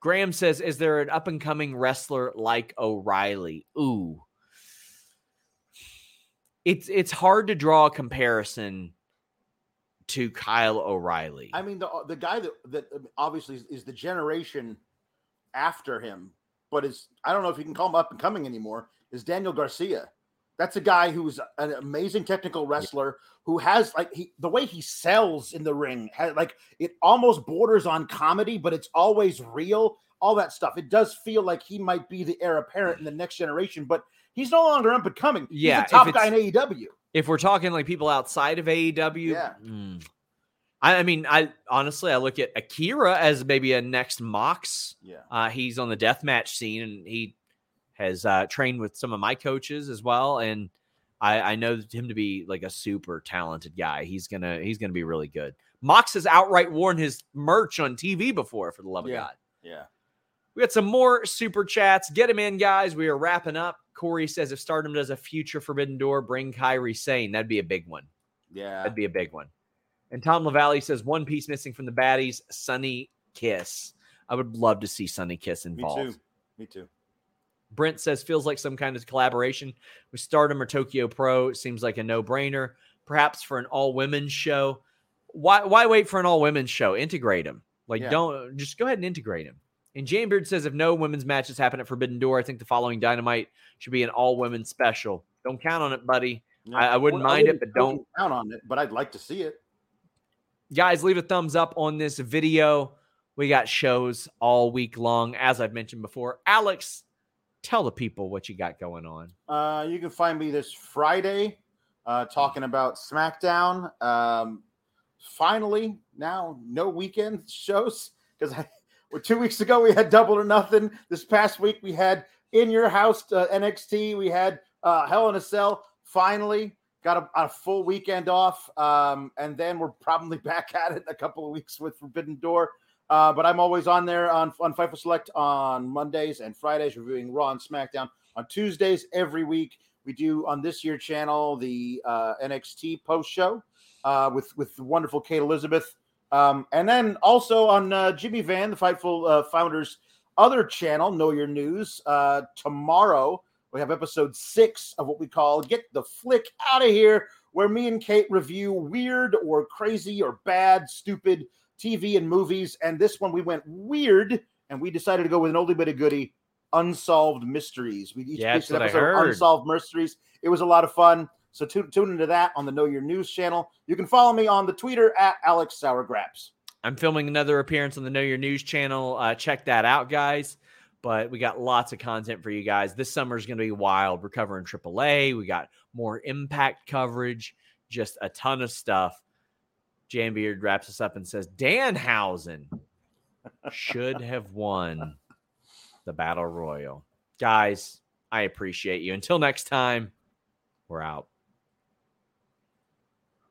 A: Graham says, "Is there an up and coming wrestler like O'Reilly?" Ooh, it's it's hard to draw a comparison to Kyle O'Reilly.
B: I mean, the uh, the guy that that um, obviously is, is the generation after him, but is I don't know if you can call him up and coming anymore. Is Daniel Garcia? That's a guy who's an amazing technical wrestler who has like he the way he sells in the ring, has, like it almost borders on comedy, but it's always real. All that stuff. It does feel like he might be the heir apparent in the next generation, but he's no longer up and coming.
A: Yeah,
B: he's the top guy in AEW.
A: if we're talking like people outside of AEW,
B: Yeah.
A: mm, I, I mean, I honestly I look at Akira as maybe a next Mox.
B: Yeah.
A: Uh, he's on the deathmatch scene, and he has uh, trained with some of my coaches as well, and I, I know him to be like a super talented guy. He's gonna he's gonna be really good. Mox has outright worn his merch on TV before, for the love of
B: Yeah.
A: God.
B: Yeah.
A: We got some more super chats. Get them in, guys. We are wrapping up. Corey says if Stardom does a future Forbidden Door, bring Kairi Sane. That'd be a big one.
B: Yeah.
A: That'd be a big one. And Tom LaValle says one piece missing from the baddies, Sunny Kiss. I would love to see Sunny Kiss involved.
B: Me too. Me too.
A: Brent says feels like some kind of collaboration with Stardom or Tokyo Pro. Seems like a no brainer. Perhaps for an all women's show. Why why wait for an all women's show? Integrate them. Like
B: Yeah.
A: don't just go ahead and integrate them. And Jambeard says if no women's matches happen at Forbidden Door, I think the following Dynamite should be an all women's special. Don't count on it, buddy.
B: Yeah.
A: I- I wouldn't mind it, but don't-
B: count on it. But I'd like to see it.
A: Guys leave a thumbs up on this video we got shows all week long as i've mentioned before alex tell the people what you got going on
B: Uh, you can find me this Friday uh, talking about SmackDown. Um, finally, now no weekend shows because well, two weeks ago we had Double or Nothing. This past week we had In Your House uh, NXT. We had uh, Hell in a Cell. finally got a, a full weekend off, um, and then we're probably [LAUGHS] back at it in a couple of weeks with Forbidden Door. Uh, but I'm always on there on on Fightful Select on Mondays and Fridays, reviewing Raw and SmackDown. On Tuesdays every week, we do on this year channel the uh, NXT post show uh, with with the wonderful Kate Elizabeth, um, and then also on uh, Jimmy Van, the Fightful uh, founders' other channel, Know Your News. Uh, tomorrow we have episode six of what we call "Get the Flick Out of Here," where me and Kate review weird or crazy or bad, stupid TV and movies. And this one we went weird, and we decided to go with an oldie but a goodie unsolved mysteries. We each
A: Yeah,
B: picked an episode unsolved mysteries. It was a lot of fun. So tune, tune into that on the Know Your News channel. You can follow me on the Twitter at Alex Sourgraps.
A: I'm filming another appearance on the Know Your News channel. Uh, check that out, guys. But we got lots of content for you guys. This summer is going to be wild. We're covering AAA. We got more impact coverage, just a ton of stuff. Jambeard wraps us up and says Danhausen should have won the Battle Royal. Guys, I appreciate you. Until next time, we're out.